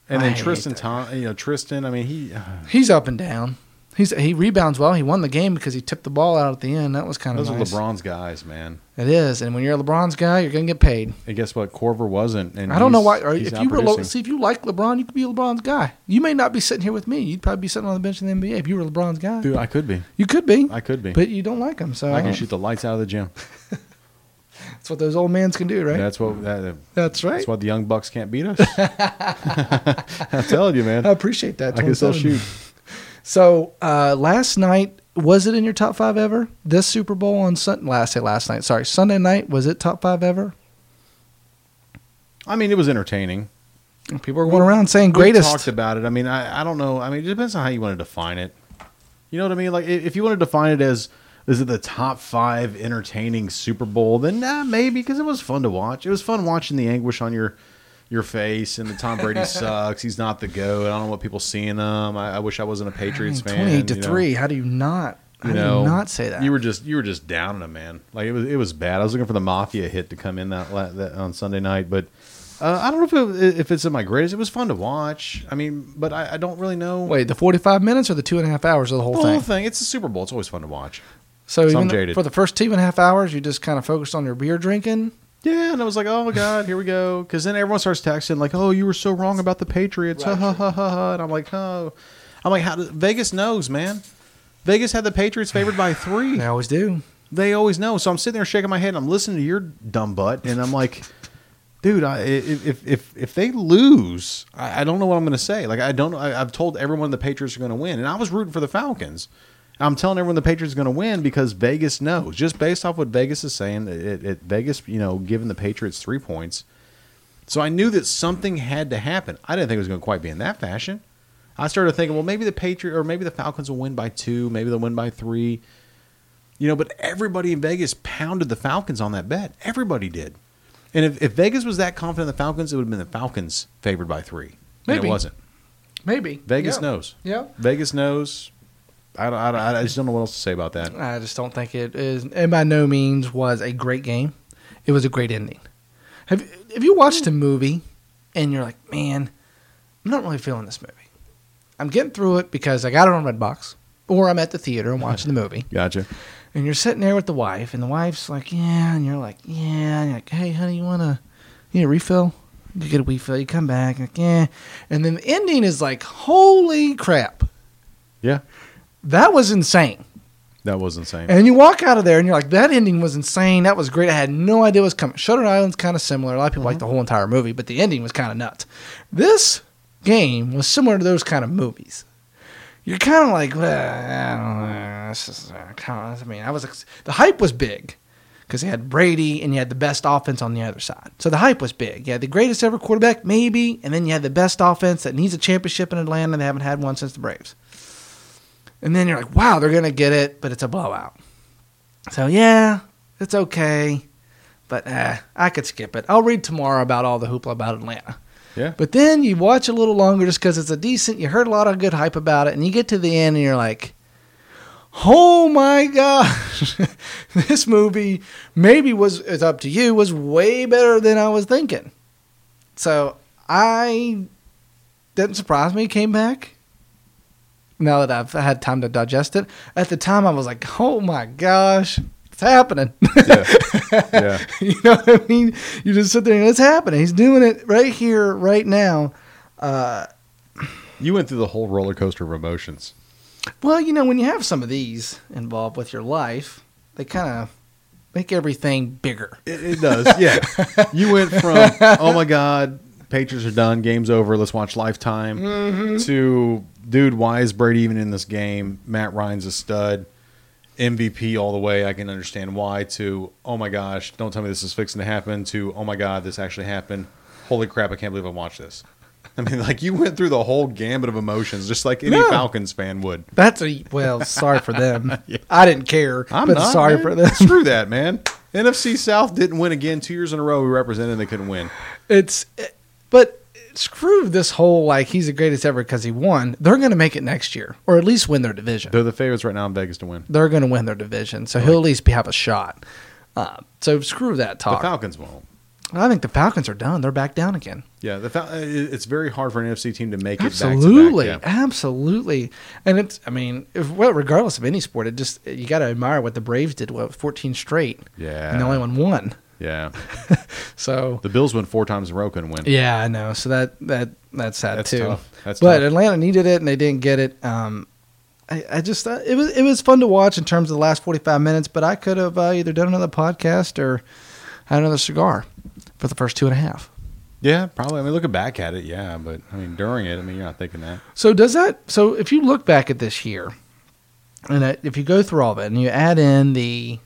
and I then Tristan. Tom, you know Tristan. I mean, he uh, He's up and down. He's he rebounds well. He won the game because he tipped the ball out at the end. That was kind of those nice. are LeBron's guys, man. It is, and when you're a LeBron's guy, you're gonna get paid. And guess what? Korver wasn't. And I don't know why. If you were lo- see if you like LeBron, you could be LeBron's guy. You may not be sitting here with me. You'd probably be sitting on the bench in the NBA if you were LeBron's guy. dude, I could be. You could be, I could be. but you don't like him. So I can shoot the lights out of the gym. that's what those old mans can do, right? That's what. That, That's right. That's why the young bucks can't beat us. I'm telling you, man. I appreciate that. I can still 27. shoot. So uh, last night was it in your top five ever? This Super Bowl on Sun last say last night. Sorry, Sunday night was it top five ever? I mean, it was entertaining. People are going around saying We greatest. talked about it. I mean, I, I don't know. I mean, it depends on how you want to define it. You know what I mean? Like, if you want to define it as is it the top five entertaining Super Bowl, then nah, maybe because it was fun to watch. It was fun watching the anguish on your your face and the Tom Brady sucks. He's not the goat. I don't know what people see in him. I, I wish I wasn't a Patriots fan. Twenty-eight to you know. three. How do you not? How You do you not say that? You were just you were just down on him, man. Like it was it was bad. I was looking for the mafia hit to come in that, that on Sunday night, but uh, I don't know if it, if it's in my greatest. It was fun to watch. I mean, but I, I don't really know. Wait, the forty-five minutes or the two and a half hours of the whole the thing? whole thing. It's the Super Bowl. It's always fun to watch. So So even jaded. for the first two and a half hours, you just kind of focused on your beer drinking. Yeah, and I was like, oh my god, here we go. Because then everyone starts texting like, oh, you were so wrong about the Patriots. Ha ha ha ha ha. And I'm like, oh, I'm like, how? Vegas knows, man. Vegas had the Patriots favored by three. They always do. They always know. So I'm sitting there shaking my head. and I'm listening to your dumb butt, and I'm like, dude, I, if if if if they lose, I, I don't know what I'm going to say. Like I don't. I, I've told everyone the Patriots are going to win, and I was rooting for the Falcons. I'm telling everyone the Patriots are going to win because Vegas knows. Just based off what Vegas is saying, it, it, Vegas, you know, giving the Patriots three points. So I knew that something had to happen. I didn't think it was going to quite be in that fashion. I started thinking, well, maybe the Patriot or maybe the Falcons will win by two, maybe they'll win by three. You know, but everybody in Vegas pounded the Falcons on that bet. Everybody did. And if, if Vegas was that confident in the Falcons, it would have been the Falcons favored by three. And Maybe. it wasn't. Maybe Vegas Yeah. knows. Yeah. Vegas knows. I, don't, I, don't, I just don't know what else to say about that. I just don't think it is. And by no means was a great game. It was a great ending. Have Have you watched a movie and you're like, man, I'm not really feeling this movie. I'm getting through it because I got it on Redbox, or I'm at the theater and watching the movie, Gotcha. and you're sitting there with the wife, and the wife's like, yeah, and you're like, yeah, and you're like, hey, honey, you wanna, you need a refill? You get a refill. You come back, like, yeah, and then the ending is like, holy crap, Yeah, that was insane. that was insane. And you walk out of there and you're like, that ending was insane. That was great. I had no idea what was coming. Shutter Island's kind of similar. A lot of people like the whole entire movie, but the ending was kind of nuts. This game was similar to those kind of movies. You're kind of like, well, I don't know. This is, uh, kind of, I mean, I was ex- the hype was big because they had Brady and you had the best offense on the other side. So the hype was big. You had the greatest ever quarterback, maybe, and then you had the best offense that needs a championship in Atlanta. They haven't had one since the Braves. And then you're like, wow, they're going to get it, but it's a blowout. So yeah, it's okay, but eh, I could skip it. I'll read tomorrow about all the hoopla about Atlanta. yeah. But then you watch a little longer just because it's a decent. You heard a lot of good hype about it, and you get to the end and you're like, "Oh my gosh, this movie maybe was it's up to you was way better than I was thinking." So I didn't surprise me. Came back. Now that I've had time to digest it, at the time I was like, "Oh my gosh, it's happening." yeah. yeah. you know what I mean? You just sit there and it's happening. He's doing it right here, right now. Uh, You went through the whole roller coaster of emotions. well, you know, when you have some of these involved with your life, they kind of make everything bigger. It, it does, yeah. you went from oh my god, Patriots are done, game's over, let's watch Lifetime, Mm-hmm. to dude, why is Brady even in this game? Matt Ryan's a stud, MVP all the way. I can understand why. To oh my gosh, don't tell me this is fixing to happen. To oh my god, this actually happened. Holy crap, I can't believe I watched this. I mean, like you went through the whole gambit of emotions, just like any No. Falcons fan would. That's a well, sorry for them. Yeah. I didn't care, I'm but not, sorry man. for them. Screw that, man. NFC South didn't win again two years in a row. We represented, and they couldn't win. It's, but screw this whole like he's the greatest ever because he won. They're going to make it next year, or at least win their division. They're the favorites right now in Vegas to win. They're going to win their division, so he'll at least be, have a shot. Uh, so screw that The talk. Falcons won't. I think the Falcons are done. They're back down again. Yeah, the Fal- it's very hard for an NFC team to make it Absolutely, back to back. absolutely. And it's, I mean, if, well, regardless of any sport, it just you got to admire what the Braves did. What fourteen straight, Yeah, and they only one won one. Yeah. So The Bills went four times in a row, couldn't win. yeah, I know. So that that that's sad That's too. tough. That's but tough. Atlanta needed it, and they didn't get it. Um, I, I just uh, it was it was fun to watch in terms of the last forty five minutes. But I could have uh, either done another podcast or had another cigar for the first two and a half. Yeah, probably. I mean, looking back at it, yeah, but I mean, during it, I mean, you're not thinking that. So does that? So if you look back at this year, and if you go through all of it, and you add in the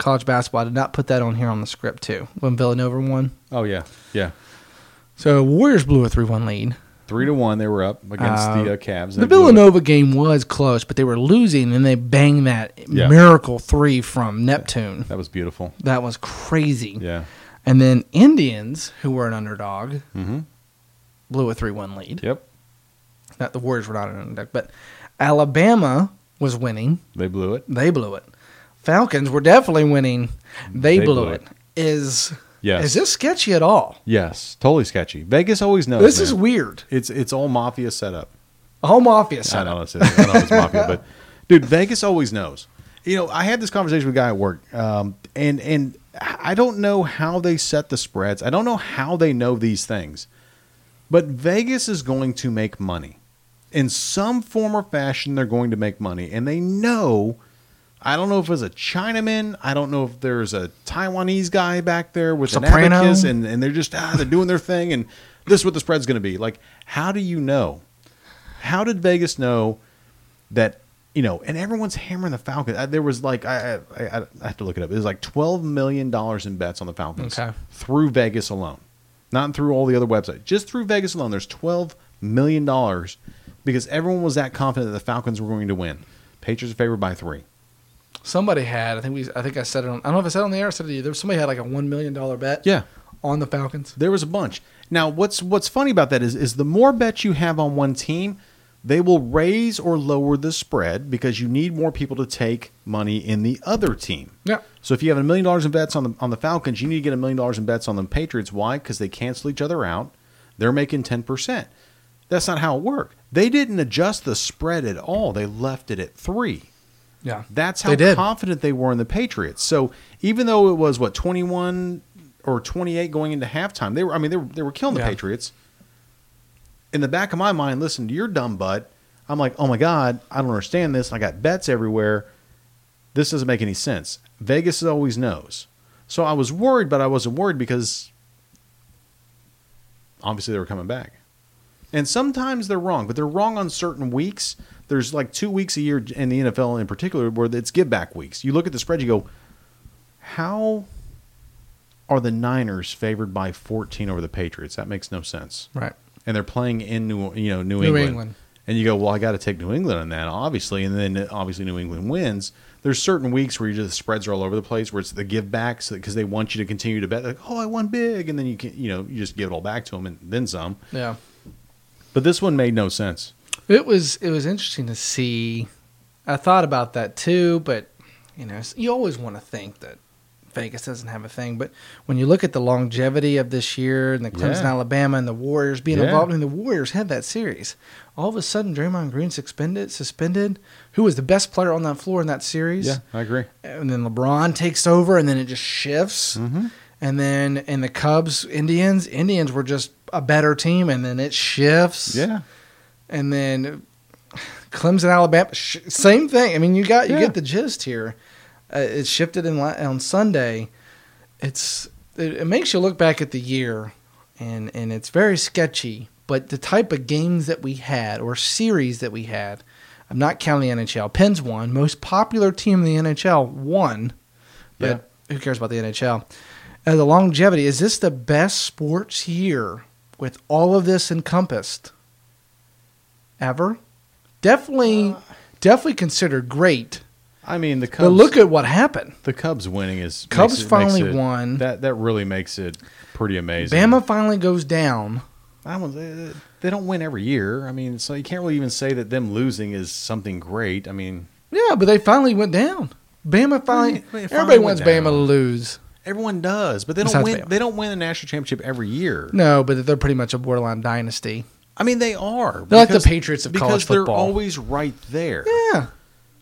college basketball, I did not put that on here on the script too. When Villanova won, Oh yeah, yeah. so Warriors blew a three-one lead. Three to one, they were up against Uh, the uh, Cavs. The. Villanova game was close, but they were losing, and they banged that Yeah. miracle three from Neptune. That was beautiful. That was crazy. Yeah. And then Indians, who were an underdog, Mm-hmm. blew a three-one lead. Yep. Not the Warriors were not an underdog, but Alabama was winning. They blew it. They blew it. Falcons were definitely winning. They, They blew, blew it. Is Yes. is this sketchy at all? Yes. Totally sketchy. Vegas always knows. this is weird. It's it's all mafia setup. A whole mafia I setup. know it's, I don't know it's mafia, but dude, Vegas always knows. You know, I had this conversation with a guy at work, um, and and I don't know how they set the spreads. I don't know how they know these things, but Vegas is going to make money in some form or fashion. They're going to make money, and they know. I don't know if it's a Chinaman. I don't know if there's a Taiwanese guy back there with Soprano. an abacus, and, and they're just ah, they're doing their thing, and this is what the spread's going to be. Like, how do you know? How did Vegas know that you know? And everyone's hammering the Falcons. There was like I, I I I have to look it up. It was like twelve million dollars in bets on the Falcons Okay. through Vegas alone, not through all the other websites. Just through Vegas alone, there's twelve million dollars because everyone was that confident that the Falcons were going to win. Patriots are favored by three. Somebody had. I think we. I think I said it on. I don't know if I said it on the air. I said it either. Somebody had like a one million dollar bet. Yeah. On the Falcons. There was a bunch. Now, what's what's funny about that is is the more bets you have on one team, they will raise or lower the spread because you need more people to take money in the other team. Yeah. So if you have a million dollars in bets on the on the Falcons, you need to get a million dollars in bets on the Patriots. Why? Because they cancel each other out. They're making ten percent. That's not how it worked. They didn't adjust the spread at all. They left it at three. Yeah. That's how They confident they were in the Patriots. So even though it was what twenty one or twenty eight going into halftime, they were. I mean, they were they were killing the Yeah. Patriots. In the back of my mind, listen to your dumb butt. I'm like, oh my god, I don't understand this. I got bets everywhere. This doesn't make any sense. Vegas always knows. So I was worried, but I wasn't worried because obviously they were coming back. And sometimes they're wrong, but they're wrong on certain weeks. There's like two weeks a year in the NFL in particular where it's give back weeks. You look at the spread, you go, how are the Niners favored by 14 over the Patriots? That makes no sense. Right. And they're playing in New, you know, New, New England. England. And you go, well, I got to take New England on that, obviously. And then obviously New England wins. There's certain weeks where you just the spreads are all over the place, where it's the give backs because they want you to continue to bet. Like, oh, I won big, and then you can, you know, you just give it all back to them and then some. Yeah. But this one made no sense. It was it was interesting to see. I thought about that too, but you know, you always want to think that Vegas doesn't have a thing. But when you look at the longevity of this year and the Clemson, Yeah. Alabama, and the Warriors being Yeah. involved, I mean, the Warriors had that series. All of a sudden, Draymond Green suspended. Suspended. Who was the best player on that floor in that series? Yeah, I agree. And then LeBron takes over, and then it just shifts. Mm-hmm. And then in the Cubs, Indians, Indians were just a better team, and then it shifts Yeah, and then Clemson, Alabama, sh- same thing. I mean, you got you Yeah. get the gist here. Uh, it shifted in on Sunday. It's it, it makes you look back at the year, and and it's very sketchy. But the type of games that we had or series that we had, I'm not counting the NHL. Pens won, most popular team in the NHL won, but who cares about the NHL? Uh, the longevity is this the best sports year with all of this encompassed? ever. Definitely, uh. definitely considered great. I mean the Cubs. But look at what happened. the Cubs winning is Cubs it- finally it- won. That that really makes it pretty amazing. Bama finally goes down. I don't, they, don't win every year. I mean, so you can't really even say that them losing is something great. I mean, Yeah, but they finally went down. Bama finally. They finally everybody wants down. Bama to lose. Everyone does, but they don't Besides win. Bama. They don't win the national championship every year. No, but they're pretty much a borderline dynasty. I mean, they are. They're like the Patriots of because college they're always right there. Yeah.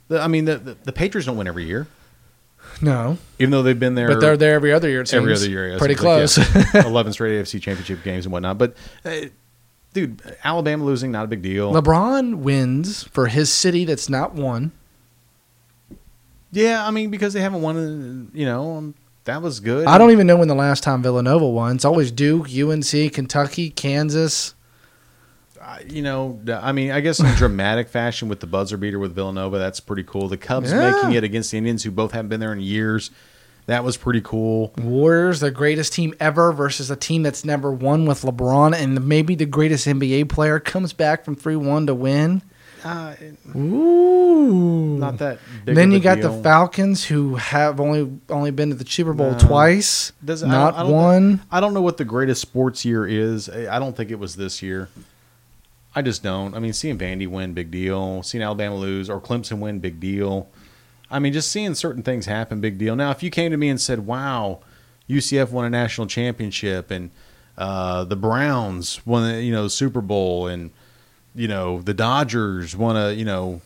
The- I mean, the, the the Patriots don't win every year, No, even though they've been there. but they're there every other year. Every other year. yes. Pretty It's like, close. yeah, Eleven straight AFC championship games and whatnot. But, uh, dude, Alabama losing not a big deal. LeBron wins for his city that's not won. yeah, I mean because they haven't won. You know, um, that was good. I don't even know when the last time Villanova won. It's always Duke, UNC, Kentucky, Kansas. I- you know, I mean, I guess in dramatic fashion with the buzzer beater with Villanova, that's pretty cool. The Cubs Yeah. making it against the Indians, who both haven't been there in years, that was pretty cool. Warriors, the greatest team ever, versus a team that's never won with LeBron, and maybe the greatest NBA player comes back from three one to win. Uh, Ooh, not that. Big then you got the. Falcons, who have only only been to the Super Bowl No. twice, Does- I not don't- I don't one. I don't know what the greatest sports year is. I don't think it was this year. I just don't. I mean, seeing Vandy win, big deal. Seeing Alabama lose or Clemson win, big deal. I mean, just seeing certain things happen, big deal. Now, if you came to me and said, "Wow, UCF won a national championship and uh, the Browns won, the, you know, Super Bowl and you know the Dodgers won a, you know,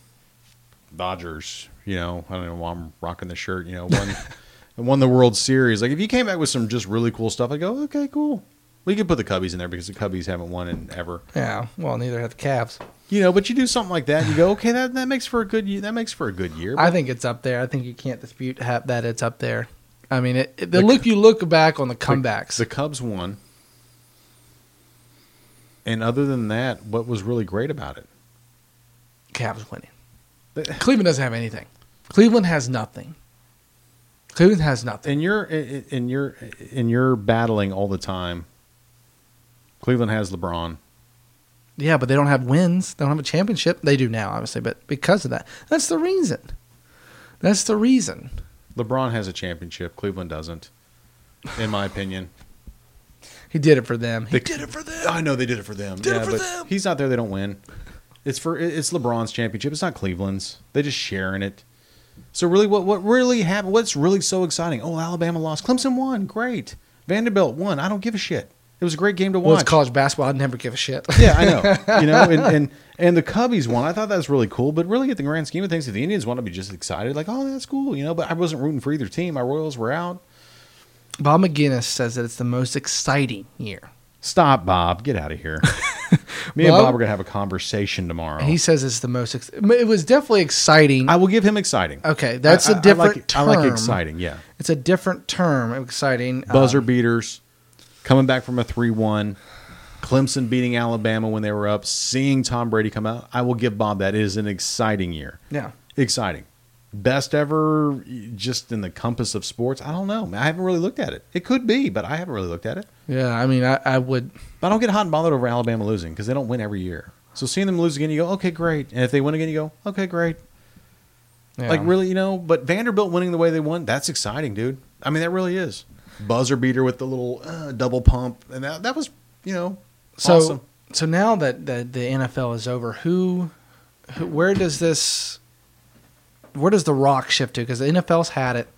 Dodgers, you know, I don't know why I'm rocking the shirt, you know, won won the World Series. Like if you came back with some just really cool stuff, I go, okay, cool. We could put the Cubbies in there because the Cubbies haven't won in ever. Yeah, well, neither have the Cavs. You know, but you do something like that, you go, okay, that, that makes for a good year. That makes for a good year. I think it's up there. I think you can't dispute that it's up there. I mean, it, it- the, The- look you look back on the comebacks. the Cubs won. And other than that, what was really great about it? Cavs winning. Cleveland doesn't have anything. Cleveland has nothing. Cleveland has nothing. And you're in your in your battling all the time. Cleveland has LeBron. Yeah, but they don't have wins. They don't have a championship. They do now, obviously, but because of that, that's the reason. That's the reason. LeBron has a championship. Cleveland doesn't, in my opinion. He did it for them. He They- did it for them. I know they did it for them. Did it yeah, for but them. he's not there. They don't win. It's for it's LeBron's championship. It's not Cleveland's. They just sharing it. So really, what what really happened? What's really so exciting? Oh, Alabama lost. Clemson won. Great. Vanderbilt won. I don't give a shit. It was a great game to Well, watch. it's college basketball. I'd never give a shit. yeah, I know. You know, and, and and the Cubbies won. I thought that was really cool. But really, at the grand scheme of things, if the Indians want to be just excited, like, oh, that's cool. You know, but I wasn't rooting for either team. My Royals were out. Bob McGinnis says that it's the most exciting year. Stop, Bob. Get out of here. Me Well, and Bob are gonna have a conversation tomorrow. He says it's the most. Ex- it was definitely exciting. I will give him exciting. okay, that's a a different I like, term. I like exciting. Yeah, It's a different term. Exciting. buzzer Um, beaters, coming back from a three-one. Clemson beating Alabama when they were up. Seeing Tom Brady come out, I will give Bob that. It is an exciting year. yeah. Exciting. Best ever, just in the compass of sports. I don't know. I haven't really looked at it. It could be, but I haven't really looked at it. Yeah. I mean, I, I would. But I don't get hot and bothered over Alabama losing because they don't win every year. So seeing them lose again, you go, okay, great. And if they win again, you go, okay, great. Yeah. Like really, you know. But Vanderbilt winning the way they won, that's exciting, dude. I mean, that really is. Buzzer beater with the little uh, double pump, and that that was, you know, So awesome. so now that, that the NFL is over, who, who where does this where does the rock shift to? Because the NFL's had it.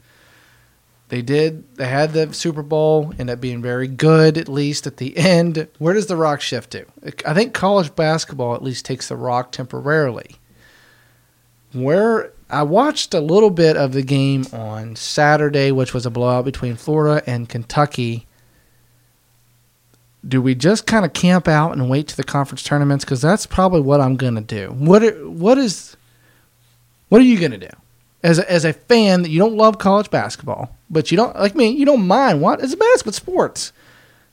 They did. They had the Super Bowl, ended up being very good, at least at the end. Where does the rock shift to? I think college basketball at least takes the rock temporarily. Where I watched a little bit of the game on Saturday, which was a blowout between Florida and Kentucky do we just kind of camp out and wait to the conference tournaments? Because that's probably what I'm going to do. What what is what are you going to do as a, as a fan that you don't love college basketball, but you don't like me? You don't mind what? It's a basketball sports.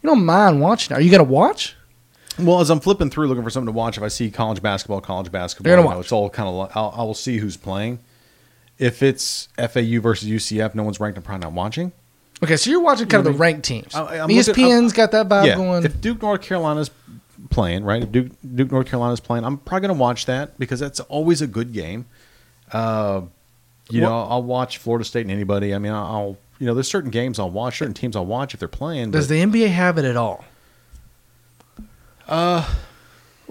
You don't mind watching. Are you going to watch? Well, as I'm flipping through looking for something to watch, if I see college basketball, college basketball, You're gonna watch. it's all kind of. like- I'll, I will see who's playing. If it's FAU versus UCF, no one's ranked. I'm probably not watching. Okay, so you're watching kind of the ranked teams. I- I'm ESPN's looking- got that vibe going. If Duke North Carolina's playing, right? If Duke Duke North Carolina's playing, I'm probably going to watch that because that's always a good game. Uh, you What- know, I'll watch Florida State and anybody. I mean, I'll you know, there's certain games I'll watch, certain teams I'll watch if they're playing. Does but- the NBA have it at all? uh,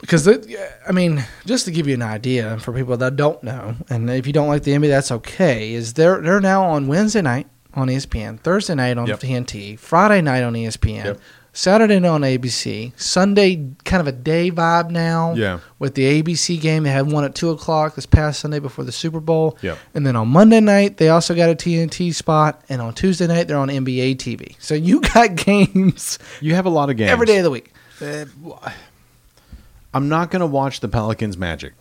Because I mean, just to give you an idea for people that don't know, and if you don't like the NBA, that's okay. Is they're they're now on Wednesday night on ESPN, Thursday night on Yep. TNT, Friday night on ESPN, Yep. Saturday night on ABC, Sunday kind of a day vibe now. Yeah. With the ABC game, they had one at two o'clock this past Sunday before the Super Bowl. Yeah. And then on Monday night, they also got a TNT spot, and on Tuesday night, they're on NBA TV. So you got games you have a lot of games every day of the week. Uh, I'm not going to watch the Pelicans Magic.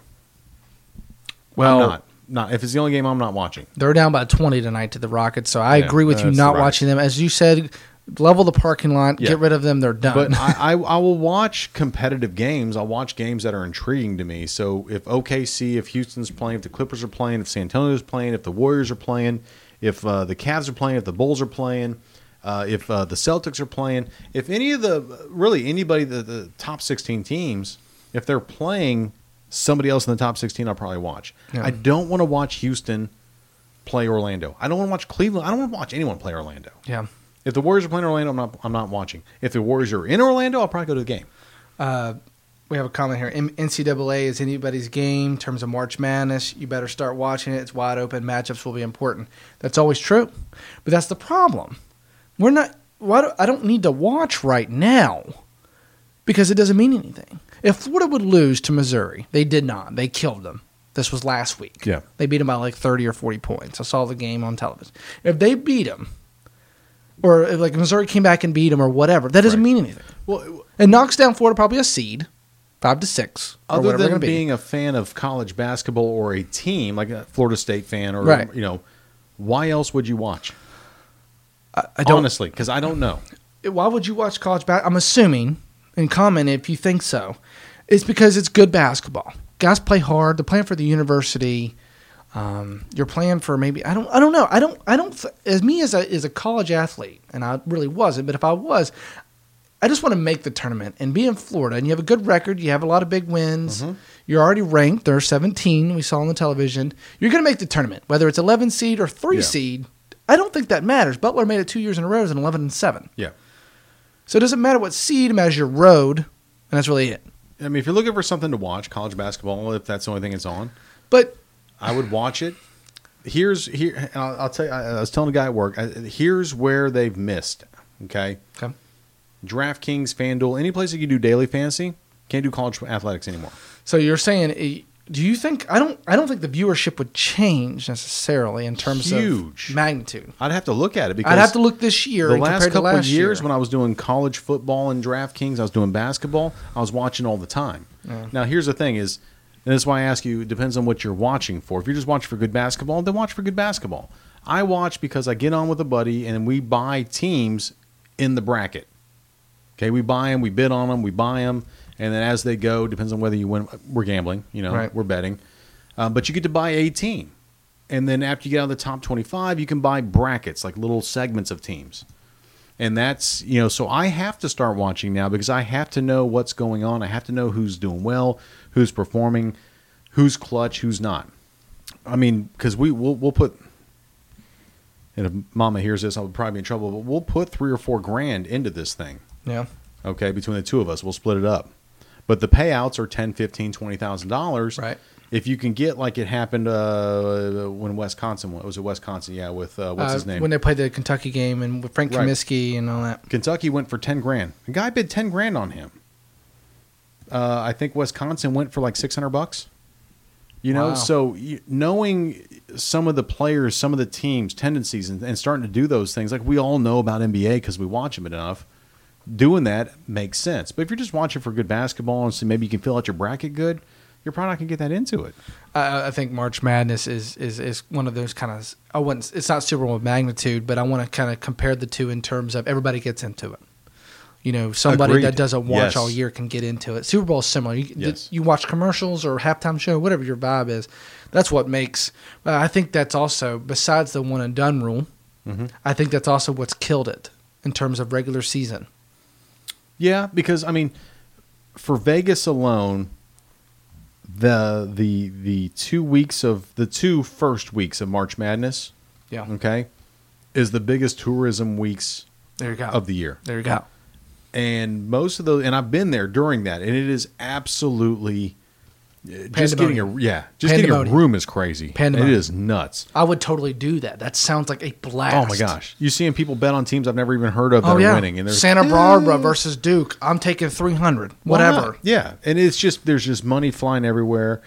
Well, I'm not. Not if it's the only game I'm not watching. They're down by 20 tonight to the Rockets, so I Yeah, agree with you not right. watching them. As you said, level the parking lot, Yeah. get rid of them, they're done. But I, I, I will watch competitive games. I'll watch games that are intriguing to me. So if OKC, if Houston's playing, if the Clippers are playing, if San Antonio's playing, if the Warriors are playing, if uh, the Cavs are playing, if the Bulls are playing, uh, if uh, the Celtics are playing, if any of the really anybody the, the top 16 teams, if they're playing somebody else in the top 16, I'll probably watch. Yeah. I don't want to watch Houston play Orlando. I don't want to watch Cleveland. I don't want to watch anyone play Orlando. yeah. If the Warriors are playing Orlando, I'm not. I'm not watching. If the Warriors are in Orlando, I'll probably go to the game. Uh, we have a comment here. M- NCAA is anybody's game in terms of March Madness. You better start watching it. It's wide open. Matchups will be important. That's always true, but that's the problem. We're not. Why do, I don't need to watch right now because it doesn't mean anything. If Florida would lose to Missouri, they did not. They killed them. This was last week. Yeah. They beat them by like 30 or 40 points. I saw the game on television. If they beat them, or if like Missouri came back and beat them or whatever, that doesn't Right. mean anything. Well, It knocks down Florida probably a seed, five to six, or other whatever they're than going to be. being a fan of college basketball or a team like a Florida State fan or Right. you know, why else would you watch? I, I don't. Honestly, because I don't know. Why would you watch college basketball? I'm assuming, and comment if you think so. It's because it's good basketball. Guys play hard. They're playing for the university. Um, you're playing for maybe I don't I don't know I don't I don't th- as me as a as a college athlete and I really wasn't but if I was I just want to make the tournament and be in Florida, and you have a good record. You have a lot of big wins. Mm-hmm. You're already ranked. There's 17 we saw on the television. You're going to make the tournament, whether it's 11 seed or three Yeah. seed. I don't think that matters. Butler made it two years in a row as an 11 and seven. Yeah. So it doesn't matter what seed, it matters your road, and that's really it. I mean, if you're looking for something to watch, college basketball, if that's the only thing it's on, But I would watch it. Here's here. and I'll, I'll tell you. I, I was telling a guy at work. I, here's where they've missed. Okay. Okay. DraftKings, FanDuel, any place that you do daily fantasy, can't do college athletics anymore. So you're saying, eh, do you think I don't? I don't think the viewership would change necessarily in terms Huge. of magnitude. I'd have to look at it because I'd have to look this year the last couple last of years year. when I was doing college football and DraftKings, I was doing basketball. I was watching all the time. Now here's the thing: is and this is why I ask you. It depends on what you're watching for. If you're just watching for good basketball, then watch for good basketball. I watch because I get on with a buddy and we buy teams in the bracket. Okay, we buy them, we bid on them, we buy them, and then as they go, depends on whether you win. We're gambling, you know, Right. we're betting, um, but you get to buy a team, and then after you get out of the top twenty-five, you can buy brackets like little segments of teams, and that's you know. So I have to start watching now because I have to know what's going on. I have to know who's doing well, who's performing, who's clutch, who's not. I mean, because we we'll, we'll put. And if Mama hears this, I would probably be in trouble. But we'll put three or four grand into this thing yeah. okay between the two of us we'll split it up but the payouts are 10 15 20 thousand dollars Right. if you can get like it happened uh, when wisconsin went was it wisconsin yeah with uh, what's Uh, his name When they played the Kentucky game and with Frank Right. Kaminsky and all that. kentucky went for 10 grand a guy bid 10 grand on him uh, i think wisconsin went for like 600 bucks you know Wow. so you, knowing some of the players some of the teams tendencies and, and starting to do those things like we all know about nba because we watch them enough doing that makes sense. But if you're just watching for good basketball and so maybe you can fill out your bracket good, you're probably not going to get that into it. I, I think March Madness is, is, is one of those kind of. I wouldn't. It's not Super Bowl magnitude, but I want to kind of compare the two in terms of everybody gets into it. You know, somebody Agreed. that doesn't watch Yes. all year can get into it. Super Bowl is similar. You, Yes. you watch commercials or halftime show, whatever your vibe is. That's what makes. Uh, I think that's also besides the one and done rule. Mhm. I think that's also what's killed it in terms of regular season. Yeah, because I mean, for Vegas alone, the the the two weeks of the two first weeks of March Madness, Yeah, okay, is the biggest tourism weeks there you go. of the year. there you go. And most of those and i've been there during that and it is absolutely uh, just getting a yeah just getting a room is crazy Pandemonium. it is nuts I would totally do that. That sounds like a blast. oh my gosh you seeing people bet on teams i've never even heard of that Oh are winning and there's Santa Barbara versus Duke. I'm taking 300. Whatever. yeah and it's just there's just money flying everywhere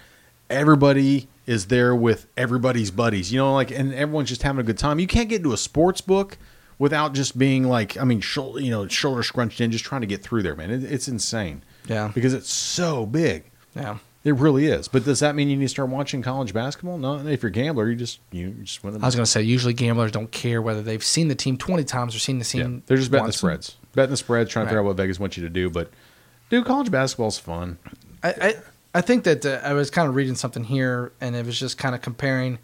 everybody is there with everybody's buddies you know like and everyone's just having a good time you can't get into a sports book without just being like i mean shoulder you know shoulder scrunched in just trying to get through there man it, it's insane Yeah. because it's so big Yeah. It really is. But does that mean you need to start watching college basketball? No. If you're a gambler, you just you just win the I was going to say, usually gamblers don't care whether they've seen the team 20 times or seen the yeah. team. They're just betting the spreads. Betting the spreads, trying to figure out what Vegas wants you to do. But dude, college basketball's fun. I, I, I think that uh, I was kind of reading something here, and it was just kind of comparing.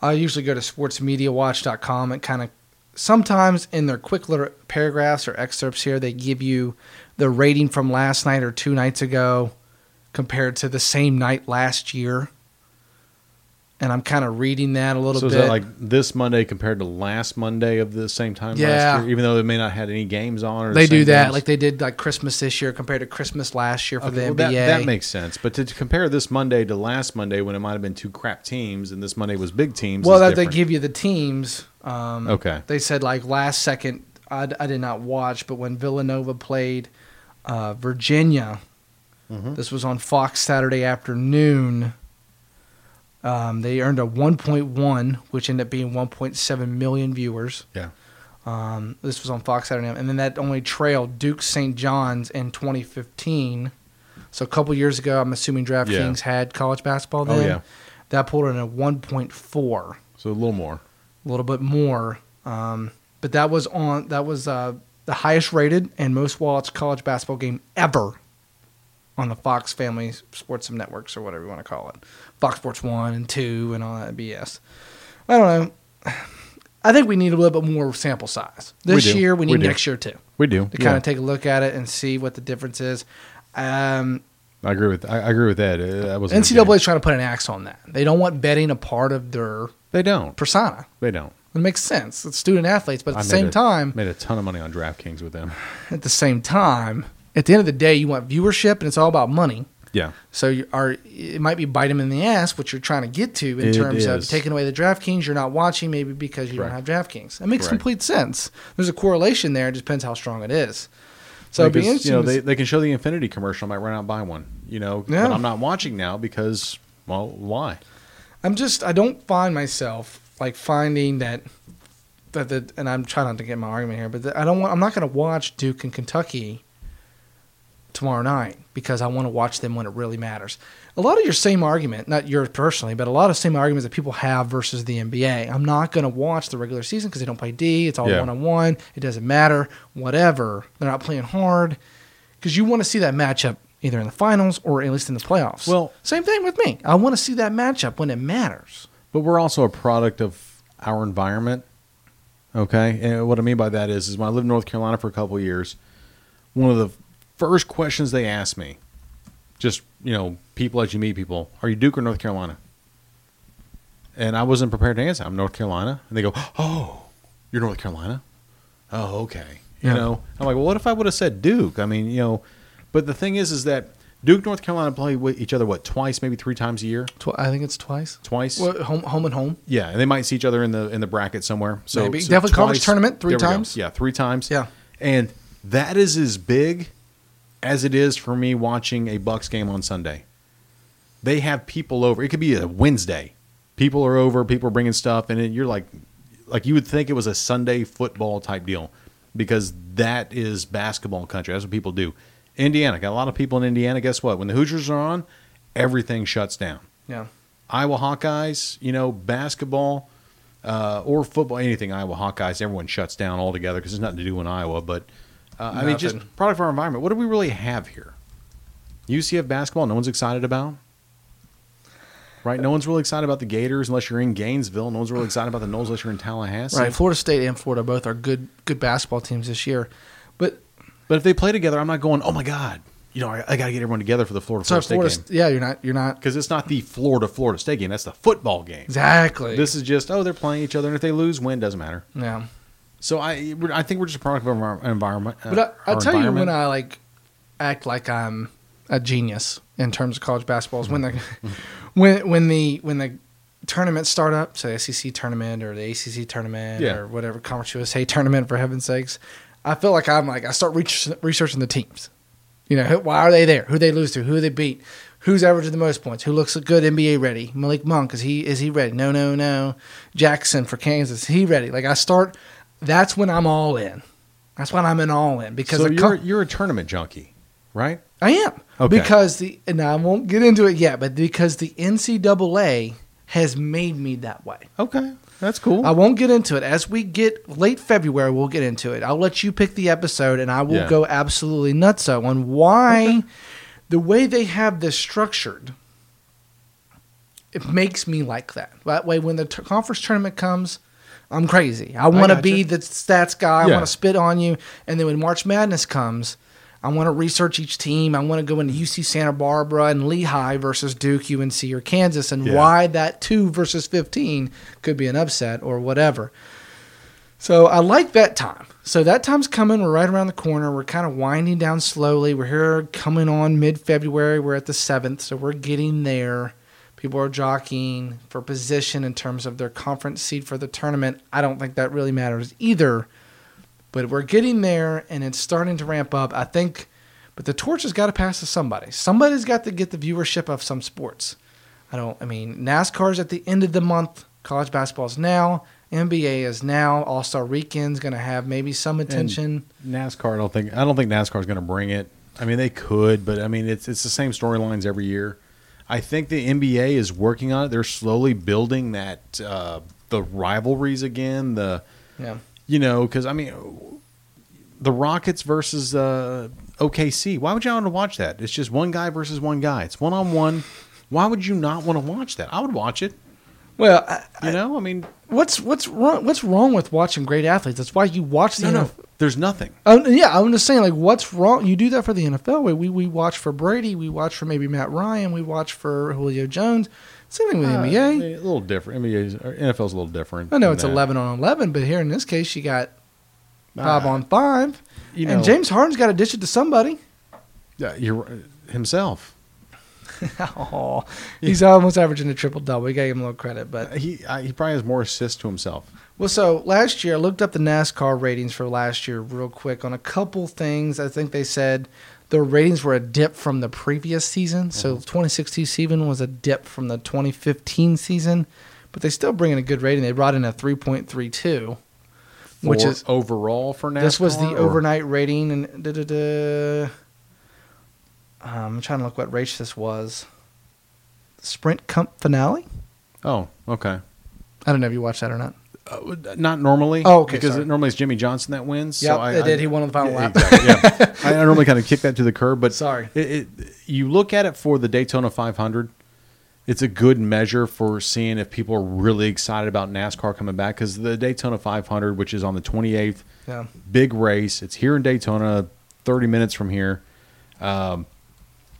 I usually go to sportsmediawatch.com and kind of sometimes in their quick little paragraphs or excerpts here, they give you the rating from last night or two nights ago compared to the same night last year. And I'm kind of reading that a little bit. So is bit. that like this Monday compared to last Monday of the same time Yeah. last year? Even though they may not have any games on or the they do that games? like they did like Christmas this year compared to Christmas last year for Okay, the well, NBA. that, that makes sense. But to, to compare this Monday to last Monday when it might have been two crap teams and this Monday was big teams. well, that they give you the teams. Um, Okay. They said like last second. I, I did not watch, but when Villanova played uh, Virginia, Mhm. this was on Fox Saturday afternoon. Um, they earned a 1.1, which ended up being 1.7 million viewers. Yeah. Um, this was on Fox Saturday, and then that only trailed Duke St. John's in 2015. So a couple years ago, I'm assuming DraftKings had college basketball Oh, then. yeah. That pulled in a 1.4, So a little more. A little bit more. Um, but that was on that was uh, the highest rated and most watched college basketball game ever on the Fox Family Sports Networks or whatever you want to call it, Fox Sports One and Two and all that BS. I don't know. I think we need a little bit more sample size this We year. We We need do. next year too. We do. to yeah. kind of take a look at it and see what the difference is. Um, I agree with I, I agree with that. Uh, that was NCAA is trying to put an axe on that. They don't want betting a part of their They don't. persona. They don't. It makes sense. It's student athletes, but at I the same a- time, made a ton of money on DraftKings with them. at the same time, at the end of the day, you want viewership, and it's all about money. Yeah. So you are it might be bite them in the ass what you're trying to get to in It terms of taking away the DraftKings. You're not watching maybe because you Correct. don't have DraftKings. That makes Correct. complete sense. There's a correlation there. It depends how strong it is. So it'd be Because, interesting. you know, they, they can show the Infiniti commercial. I might run out and buy one. You know, Yeah. but I'm not watching now because, well, why? I'm just I don't find myself like finding that that the and I'm trying not to get my argument here, but that I don't want I'm not going to watch Duke and Kentucky tomorrow night because I want to watch them when it really matters. A lot of your same argument, not yours personally, but a lot of same arguments that people have versus the NBA. I'm not going to watch the regular season because they don't play D. It's all one on one. It doesn't matter. Whatever. They're not playing hard because you want to see that matchup either in the finals or at least in the playoffs. Well- same thing with me. I want to see that matchup when it matters. But we're also a product of our environment. Okay, and what I mean by that is, is when I lived in North Carolina for a couple of years, one of the first questions they asked me, just you know, people as you meet people, are you Duke or North Carolina? And I wasn't prepared to answer. I'm North Carolina, and they go, "Oh, you're North Carolina? Oh, okay." You Yeah. know, I'm like, "Well, what if I would have said Duke?" I mean, you know, but the thing is, is that Duke, North Carolina play with each other what twice, maybe three times a year, Tw- I think it's twice. twice. Well, home, home and home. Yeah, and they might see each other in the in the bracket somewhere. So so Definitely college tournament three times. Yeah, three times. Yeah. and that is as big as it is for me watching a Bucks game on Sunday. They have people over. It could be a Wednesday. People are over. People are bringing stuff, and it, you're like, like you would think it was a Sunday football type deal, because that is basketball country. That's what people do. Indiana got a lot of people in Indiana. Guess what? When the Hoosiers are on, everything shuts down. Yeah. Iowa Hawkeyes, you know, basketball uh, or football, anything Iowa Hawkeyes, everyone shuts down altogether because there's nothing to do in Iowa. But uh, I mean, just product of our environment. What do we really have here? UCF basketball, no one's excited about. Right? No one's really excited about the Gators unless you're in Gainesville. No one's really excited about the Noles unless you're in Tallahassee. Right. Florida State and Florida both are good good basketball teams this year. But But if they play together, I'm not going, oh my God, you know, I, I got to get everyone together for the Florida, so Florida State Florida, game. Yeah, you're not you're not Because it's not the Florida Florida State game. That's the football game. exactly. This is just, oh, they're playing each other. And if they lose, win, doesn't matter. yeah. So I, I think we're just a product of our environment. uh, But I, our I'll tell you when. I like act like I'm a genius in terms of college basketball is when the when when the when the tournaments start up, so the SEC tournament or the ACC tournament Yeah. or whatever Conference USA tournament for heaven's sakes, I feel like I'm like I start researching the teams. You know, who, why are they there? Who they lose to? Who they beat? Who's averaging the most points? Who looks good NBA ready? Malik Monk is he is he ready? No, no, no. Jackson for Kansas, is he ready? Like I start. That's when I'm all in. That's when I'm in all in because so you're you're a tournament junkie, right? I am. Okay. Because the and I won't get into it yet, but because the NCAA has made me that way. Okay, that's cool. I won't get into it. As we get late February, we'll get into it. I'll let you pick the episode and I will Yeah. go absolutely nutso on why the way they have this structured it makes me like that. That way when the t- conference tournament comes, I'm crazy. I want to be the stats guy. I Yeah. want to spit on you. And then when March Madness comes, I want to research each team. I want to go into UC Santa Barbara and Lehigh versus Duke, UNC, or Kansas, and Yeah. why that two versus fifteen could be an upset or whatever. So I like that time. So that time's coming. We're right around the corner. We're kind of winding down slowly. We're here coming on mid February. We're at the seventh, so we're getting there. People are jockeying for position in terms of their conference seed for the tournament. I don't think that really matters either. But we're getting there and it's starting to ramp up. I think but the torch has got to pass to somebody. Somebody's got to get the viewership of some sports. I don't I mean NASCAR's at the end of the month. College basketball's now. NBA is now. All Star Weekend's going to have maybe some attention. NASCAR, I don't think I don't think NASCAR is going to bring it. I mean, they could, but I mean, it's it's the same storylines every year. I think the NBA is working on it. They're slowly building that uh, the rivalries again. The yeah. You know, because I mean, the Rockets versus uh, OKC. Why would you want to watch that? It's just one guy versus one guy. It's one on one. Why would you not want to watch that? I would watch it. Well, I, You know, I mean, what's what's wrong? What's wrong with watching great athletes? That's why you watch the no, no. NFL. There's There's nothing. Um, yeah, I'm just saying, like, what's wrong? You do that for the NFL. We, we watch for Brady. We watch for maybe Matt Ryan. We watch for Julio Jones. Same thing with the Uh, NBA. a little different. NBA, or NFL's a little different. I know it's that. 11 on 11, but here in this case, you got five Ah, on five. You know, and James Harden's got to dish it to somebody. Yeah, you're himself. oh, he's almost averaging a triple double. We gave him a little credit. But He I, he probably has more assists to himself. well, so last year I looked up the NASCAR ratings for last year real quick on a couple things. I think they said the ratings were a dip from the previous season. So 2016 season was a dip from the 2015 season, but they still bring in a good rating. They brought in a 3.32, which For is overall for NASCAR. This was the or- overnight rating, and da, da, da. Um, I'm trying to look what race this was. Sprint Cup finale. Oh, okay. I don't know if you watched that or not. Uh, not normally. Oh, okay, Because sorry. it normally it's Jimmie Johnson that wins. Yeah, so I, I- did. He won on the final yeah, lap. Exactly, yeah. I, I normally kind of kick that to the curb, but Sorry. it, it, you look at it for the Daytona 500. It's a good measure for seeing if people are really excited about NASCAR coming back because the Daytona 500, which is on the 28th, Yeah. big race. It's here in Daytona, 30 minutes from here. Um,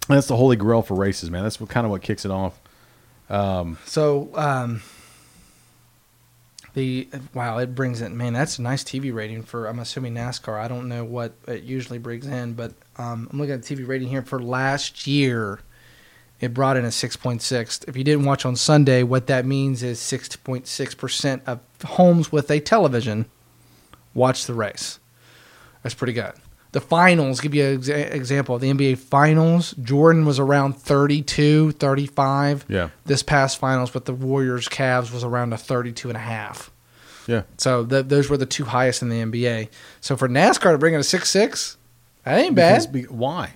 that's the holy grail for races, man. That's what kind of what kicks it off. So, um, the wow, it brings in man. That's a nice TV rating for. I'm assuming NASCAR. I don't know what it usually brings in, but um, I'm looking at the TV rating here for last year. It brought in a 6.6. If you didn't watch on Sunday, what that means is 6.6 percent of homes with a television watch the race. That's pretty good. The finals, give you an exa- example. The NBA finals, Jordan was around 32, 35 Yeah. this past finals with the Warriors Cavs was around a 32 and a half. Yeah. So th- those were the two highest in the NBA. So for NASCAR to bring in a 6-6, that ain't bad. Because, why?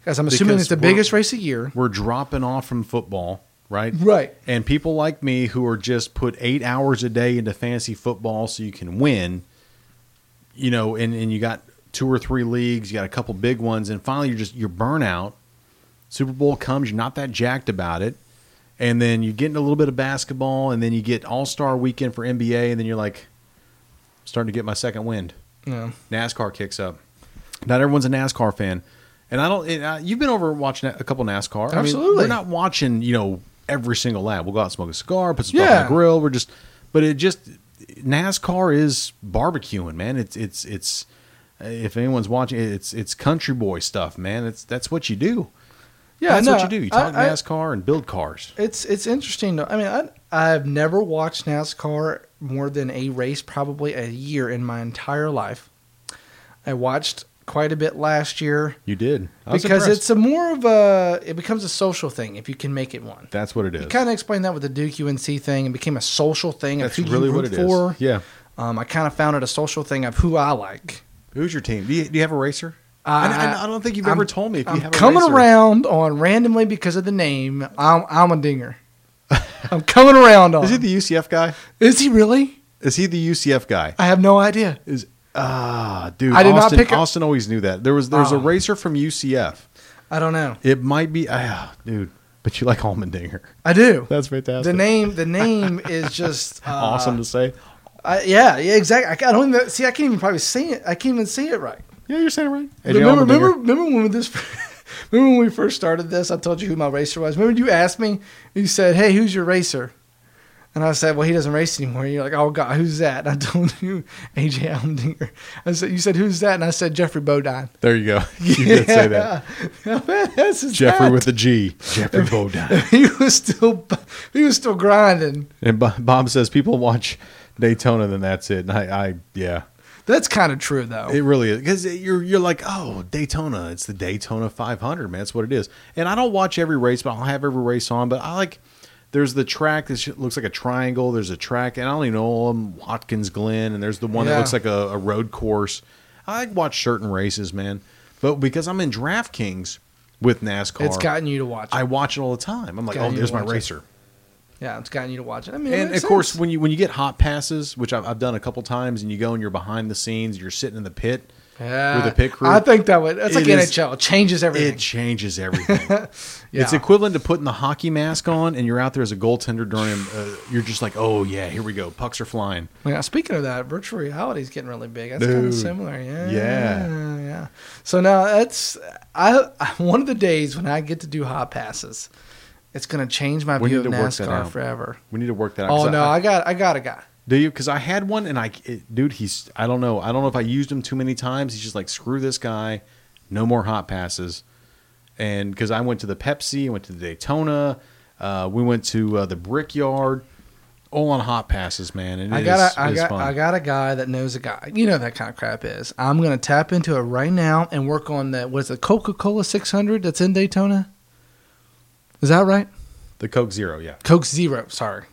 Because I'm assuming because it's the biggest race of the year. We're dropping off from football, right? Right. And people like me who are just put eight hours a day into fantasy football so you can win, you know, and, and you got two or three leagues, you got a couple big ones, and finally you're just you're burnout. Super Bowl comes, you're not that jacked about it. And then you get into a little bit of basketball, and then you get All Star weekend for NBA, and then you're like starting to get my second wind. Yeah. NASCAR kicks up. Not everyone's a NASCAR fan, and I don't. uh, you've been over watching a couple NASCAR. I mean, Absolutely. we're not watching. You know, every single lap. We'll go out and smoke a cigar, put some stuff Yeah. on the grill. We're just, but it just NASCAR is barbecuing, man. It's it's it's. If anyone's watching, it's it's country boy stuff, man. It's that's what you do. Yeah, that's no, what you do. You talk I- I- NASCAR and build cars. It's it's interesting. Though. I mean, I, I've never watched NASCAR more than a race, probably a year in my entire life. I watched quite a bit last year You did I because impressed. it's a more of a. It becomes a social thing if you can make it one. that's what it is. You kind of explained that with the Duke UNC thing. It became a social thing of That's really what it is. for. Yeah. Um, I kind of found it a social thing of who I like. Who's your team? Do you, do you have a racer? Uh, I, I, don't think you've I'm- ever told me if you I'm have a coming around on randomly because of the name. I'm I'm a dinger. I'm coming around on. Is he the UCF guy? Is he really? Is he the UCF guy? I have no idea. Is ah, dude. I did not Austin, pick a- Austin always knew that. There was there's Oh. a racer from UCF. I don't know. It might be ah, dude, but you like Allmendinger. I do. That's fantastic. The name, the name is just uh, awesome to say. I, yeah, yeah, exactly. I, I don't even see. I can't even probably say it. I can't even say it right. Yeah, you're saying it right. AJ remember, remember, Allmendinger. remember when this. remember when we first started this? I told you who my racer was. Remember you asked me? You said, "Hey, who's your racer?" And I said, "Well, he doesn't race anymore." And you're like, "Oh God, who's that?" And I told you, AJ Allmendinger. I said, "You said who's that?" And I said, "Geoffrey Bodine." There you go. You did say that. Yeah. That's his Geoffrey hat. with the G. Geoffrey Bodine. he was still he was still grinding. And Bob says people watch Daytona, then that's it. And I, I yeah. That's kind of true though. It really is because you're you're like, oh, Daytona. It's the Daytona 500, man. That's what it is. And I don't watch every race, but I'll have every race on. But I like. There's the track that looks like a triangle. There's a track, and I don't even know them. Watkins Glen, and there's the one that looks like a, a road course. I watch certain races, man. But because I'm in DraftKings with NASCAR, it's gotten you to watch. It. I watch it all the time. I'm like, oh, there's my racer. it. Yeah, it's gotten you to watch it. I mean, And of makes course, when you when you get hot passes, which I've, I've done a couple times, and you go and you're behind the scenes, you're sitting in the pit, Yeah. with a pit crew. I think that would. That's like It is- NHL. It changes everything. it changes everything. Yeah. It's equivalent to putting the hockey mask on, and you're out there as a goaltender during. Uh, you're just like, oh yeah, here we go. Pucks are flying. Yeah, speaking of that, virtual reality is getting really big. That's kind of similar. Yeah, Yeah. yeah. So now that's I one of the days when I get to do hot passes. It's going to change my We view of need to work that NASCAR forever. We need to work that out. Oh no, I, I got I got a guy. do you? Because I had one, and I, it, dude, he's. I don't know. I don't know if I used him too many times. He's just like, screw this guy. No more hot passes. And because I went to the Pepsi, I went to the Daytona, uh, we went to uh, the Brickyard, all on hot passes, man. And I it got is- a, I got fun. I got a guy that knows a guy. You know that kind of crap is. I'm going to tap into it right now and work on that. What's the Coca Cola 600 that's in Daytona? Is that right? the Coke Zero, yeah. Coke Zero. Sorry,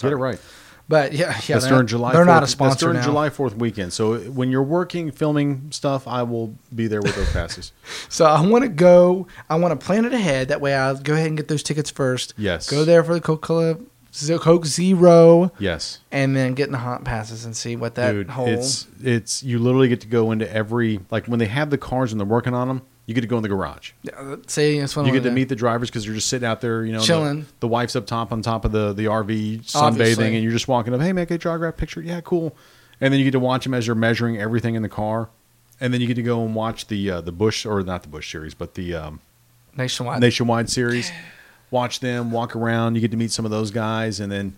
Get it right. but yeah, yeah. that's they're, during July. They're 4th. not a sponsor That's during now. July Fourth weekend. So when you're working, filming stuff, I will be there with those passes. So I want to go. I want to plan it ahead. That way, I'll go ahead and get those tickets first. Yes. Go there for the Coca Cola, Coke Zero, yes, and then get in the hot passes and see what that dude. whole. It's it's you literally get to go into every like when they have the cars and they're working on them. You get to go in the garage. Yeah, see, that's what You get to meet the drivers because you're just sitting out there, you know, the- Chilling. The, wife's up top on top of the the RV sunbathing, Obviously. and you're just walking up. Hey, man, can I draw a graph picture? Yeah, cool. And then you get to watch them as they're measuring everything in the car, and then you get to go and watch the uh, the Busch or not the Busch series, but the um, nationwide. nationwide series. Watch them walk around. You get to meet some of those guys, and then,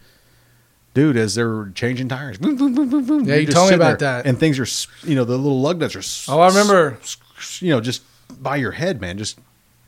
dude, as they're changing tires, boom, boom, boom, boom, boom. Yeah, you're you told me about there, that. And things are, you know, the little lug nuts are. oh, I remember. You know, just by your head, man, just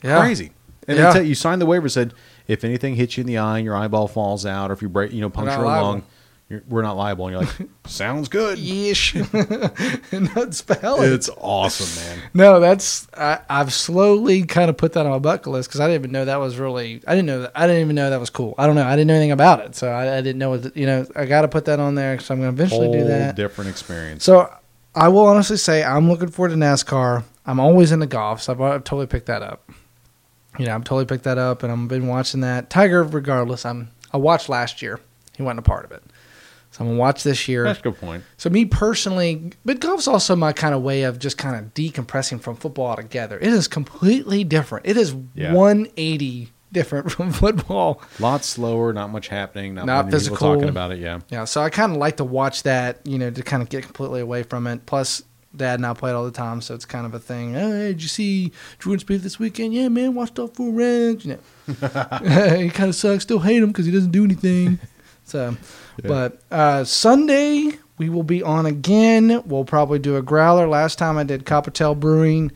Yeah. crazy. And Yeah. you sign the waiver said if anything hits you in the eye and your eyeball falls out, or if you break, you know, puncture a lung, you're, we're not liable. And you're like, sounds good. Yeesh. Spell it. It's awesome, man. No, that's I, I've slowly kind of put that on my bucket list because I didn't even know that was really. I didn't know that. I didn't even know that was cool. I don't know. I didn't know anything about it, so I, I didn't know. What, you know, I got to put that on there because I'm going to eventually Whole do that. different experience. So I will honestly say I'm looking forward to NASCAR. I'm always into golf, so I've, I've totally picked that up. You know, I've totally picked that up, and I've been watching that. Tiger, regardless, I'm I watched last year. He wasn't a part of it, so I'm gonna watch this year. That's a good point. So me personally, but golf's also my kind of way of just kind of decompressing from football altogether. It is completely different. It is Yeah. 180 different from football. Lot slower, not much happening, not, Not physical. talking about it. Yeah, Yeah, so I kind of like to watch that, you know, to kind of get completely away from it. Plus, Dad and I play it all the time, so it's kind of a thing. Oh, hey, did you see Jordan Spieth this weekend? Yeah, man, watched all four rounds. You know, he kind of sucks. Still hate him because he doesn't do anything. So, Yeah. but uh, Sunday we will be on again. We'll probably do a growler. Last time I did Coppertail Brewing.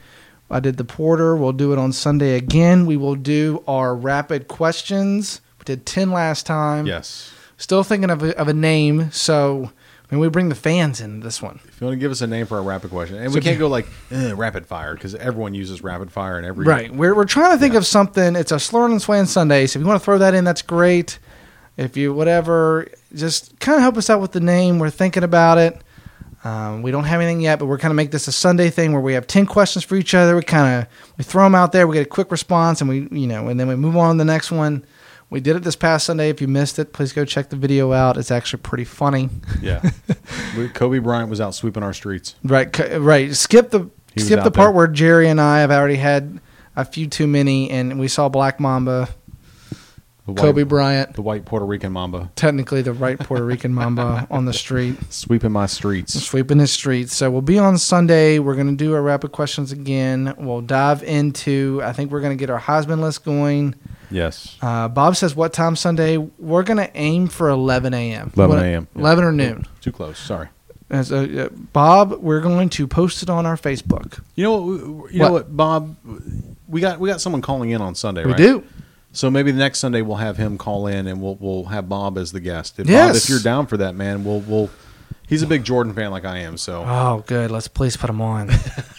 I did the porter. We'll do it on Sunday again. We will do our rapid questions. We did ten last time. yes. Still thinking of a, of a name, so I mean, we bring the fans in this one. If you want to give us a name for our rapid question, and So we can't go like eh, rapid fire because everyone uses rapid fire in every Right. We're, we're trying to think of something. It's a Slurring and Swaying Sunday, so if you want to throw that in, that's great. If you, whatever, just kind of help us out with the name. We're thinking about it. Um, we don't have anything yet, but we're kind of make this a Sunday thing where we have 10 questions for each other. We kind of, we throw them out there. We get a quick response and we, you know, and then we move on to the next one. We did it this past Sunday. If you missed it, please go check the video out. It's actually pretty funny. Yeah. we, Kobe Bryant was out sweeping our streets. Right, c- right. Skip the He was skip the part there. where Jerry and I have already had a few too many, and we saw Black Mamba, The Kobe Bryant, the white Puerto Rican Mamba, technically the right Puerto Rican Mamba on the street, sweeping my streets. sweeping the streets. So we'll be on Sunday. We're gonna do our rapid questions again. We'll dive into. I think we're gonna get our Heisman list going. Yes. Uh, Bob says what time Sunday? We're gonna aim for 11 a.m. 11 What- a.m. Yeah. 11 or noon. Too close. Sorry. As a, uh, Bob, we're going to post it on our Facebook. You know what? You What? know what, Bob? We got we got someone calling in on Sunday, We right? do. So maybe the next Sunday we'll have him call in and we'll we'll have Bob as the guest. If Yes. Bob, if you're down for that, man, we'll we'll. He's a big Jordan fan like I am, so Oh, good. Let's please put him on.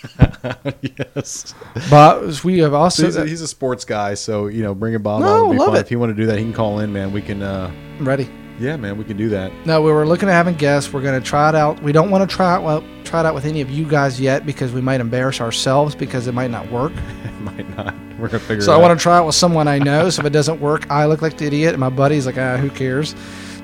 yes. But we have also he's, a, he's a sports guy, so you know, bring bringing Bob No, on would be love fun. it. If you want to do that, he can call in, man. We can. uh ready. Yeah, man, we can do that. No, we were looking at having guests. We're going to try it out. We don't want to try it well, try it out with any of you guys yet because we might embarrass ourselves because it might not work. It might not. We're gonna figure. So I want to try it with someone I know. So if it doesn't work, I look like the idiot, and my buddy's like, ah, who cares?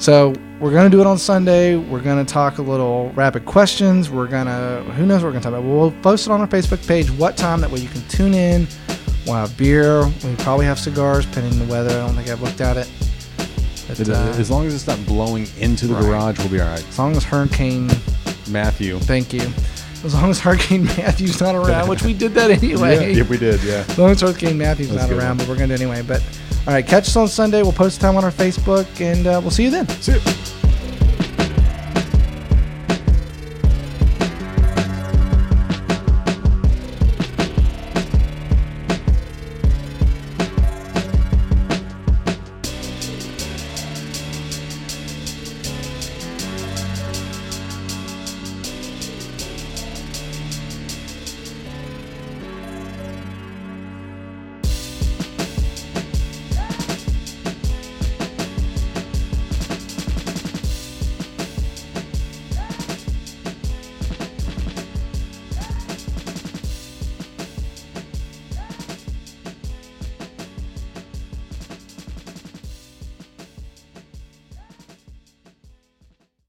So we're gonna do it on Sunday. We're gonna talk a little rapid questions. We're gonna who knows what we're gonna talk about. We'll post it on our Facebook page. What time? That way you can tune in. We'll have beer. We probably have cigars, pending the weather. I don't think I've looked at it. But, It- uh, as long as it's not blowing into the Right. garage, we'll be all right. as long as Hurricane, Matthew. thank you. As long as Hurricane Matthew's not around, which we did that anyway. Yeah, yeah, we did. Yeah. As long as Hurricane Matthew's That's not around, one. but we're gonna do it anyway. But all right, catch us on Sunday. We'll post the time on our Facebook, and uh, we'll see you then. See you.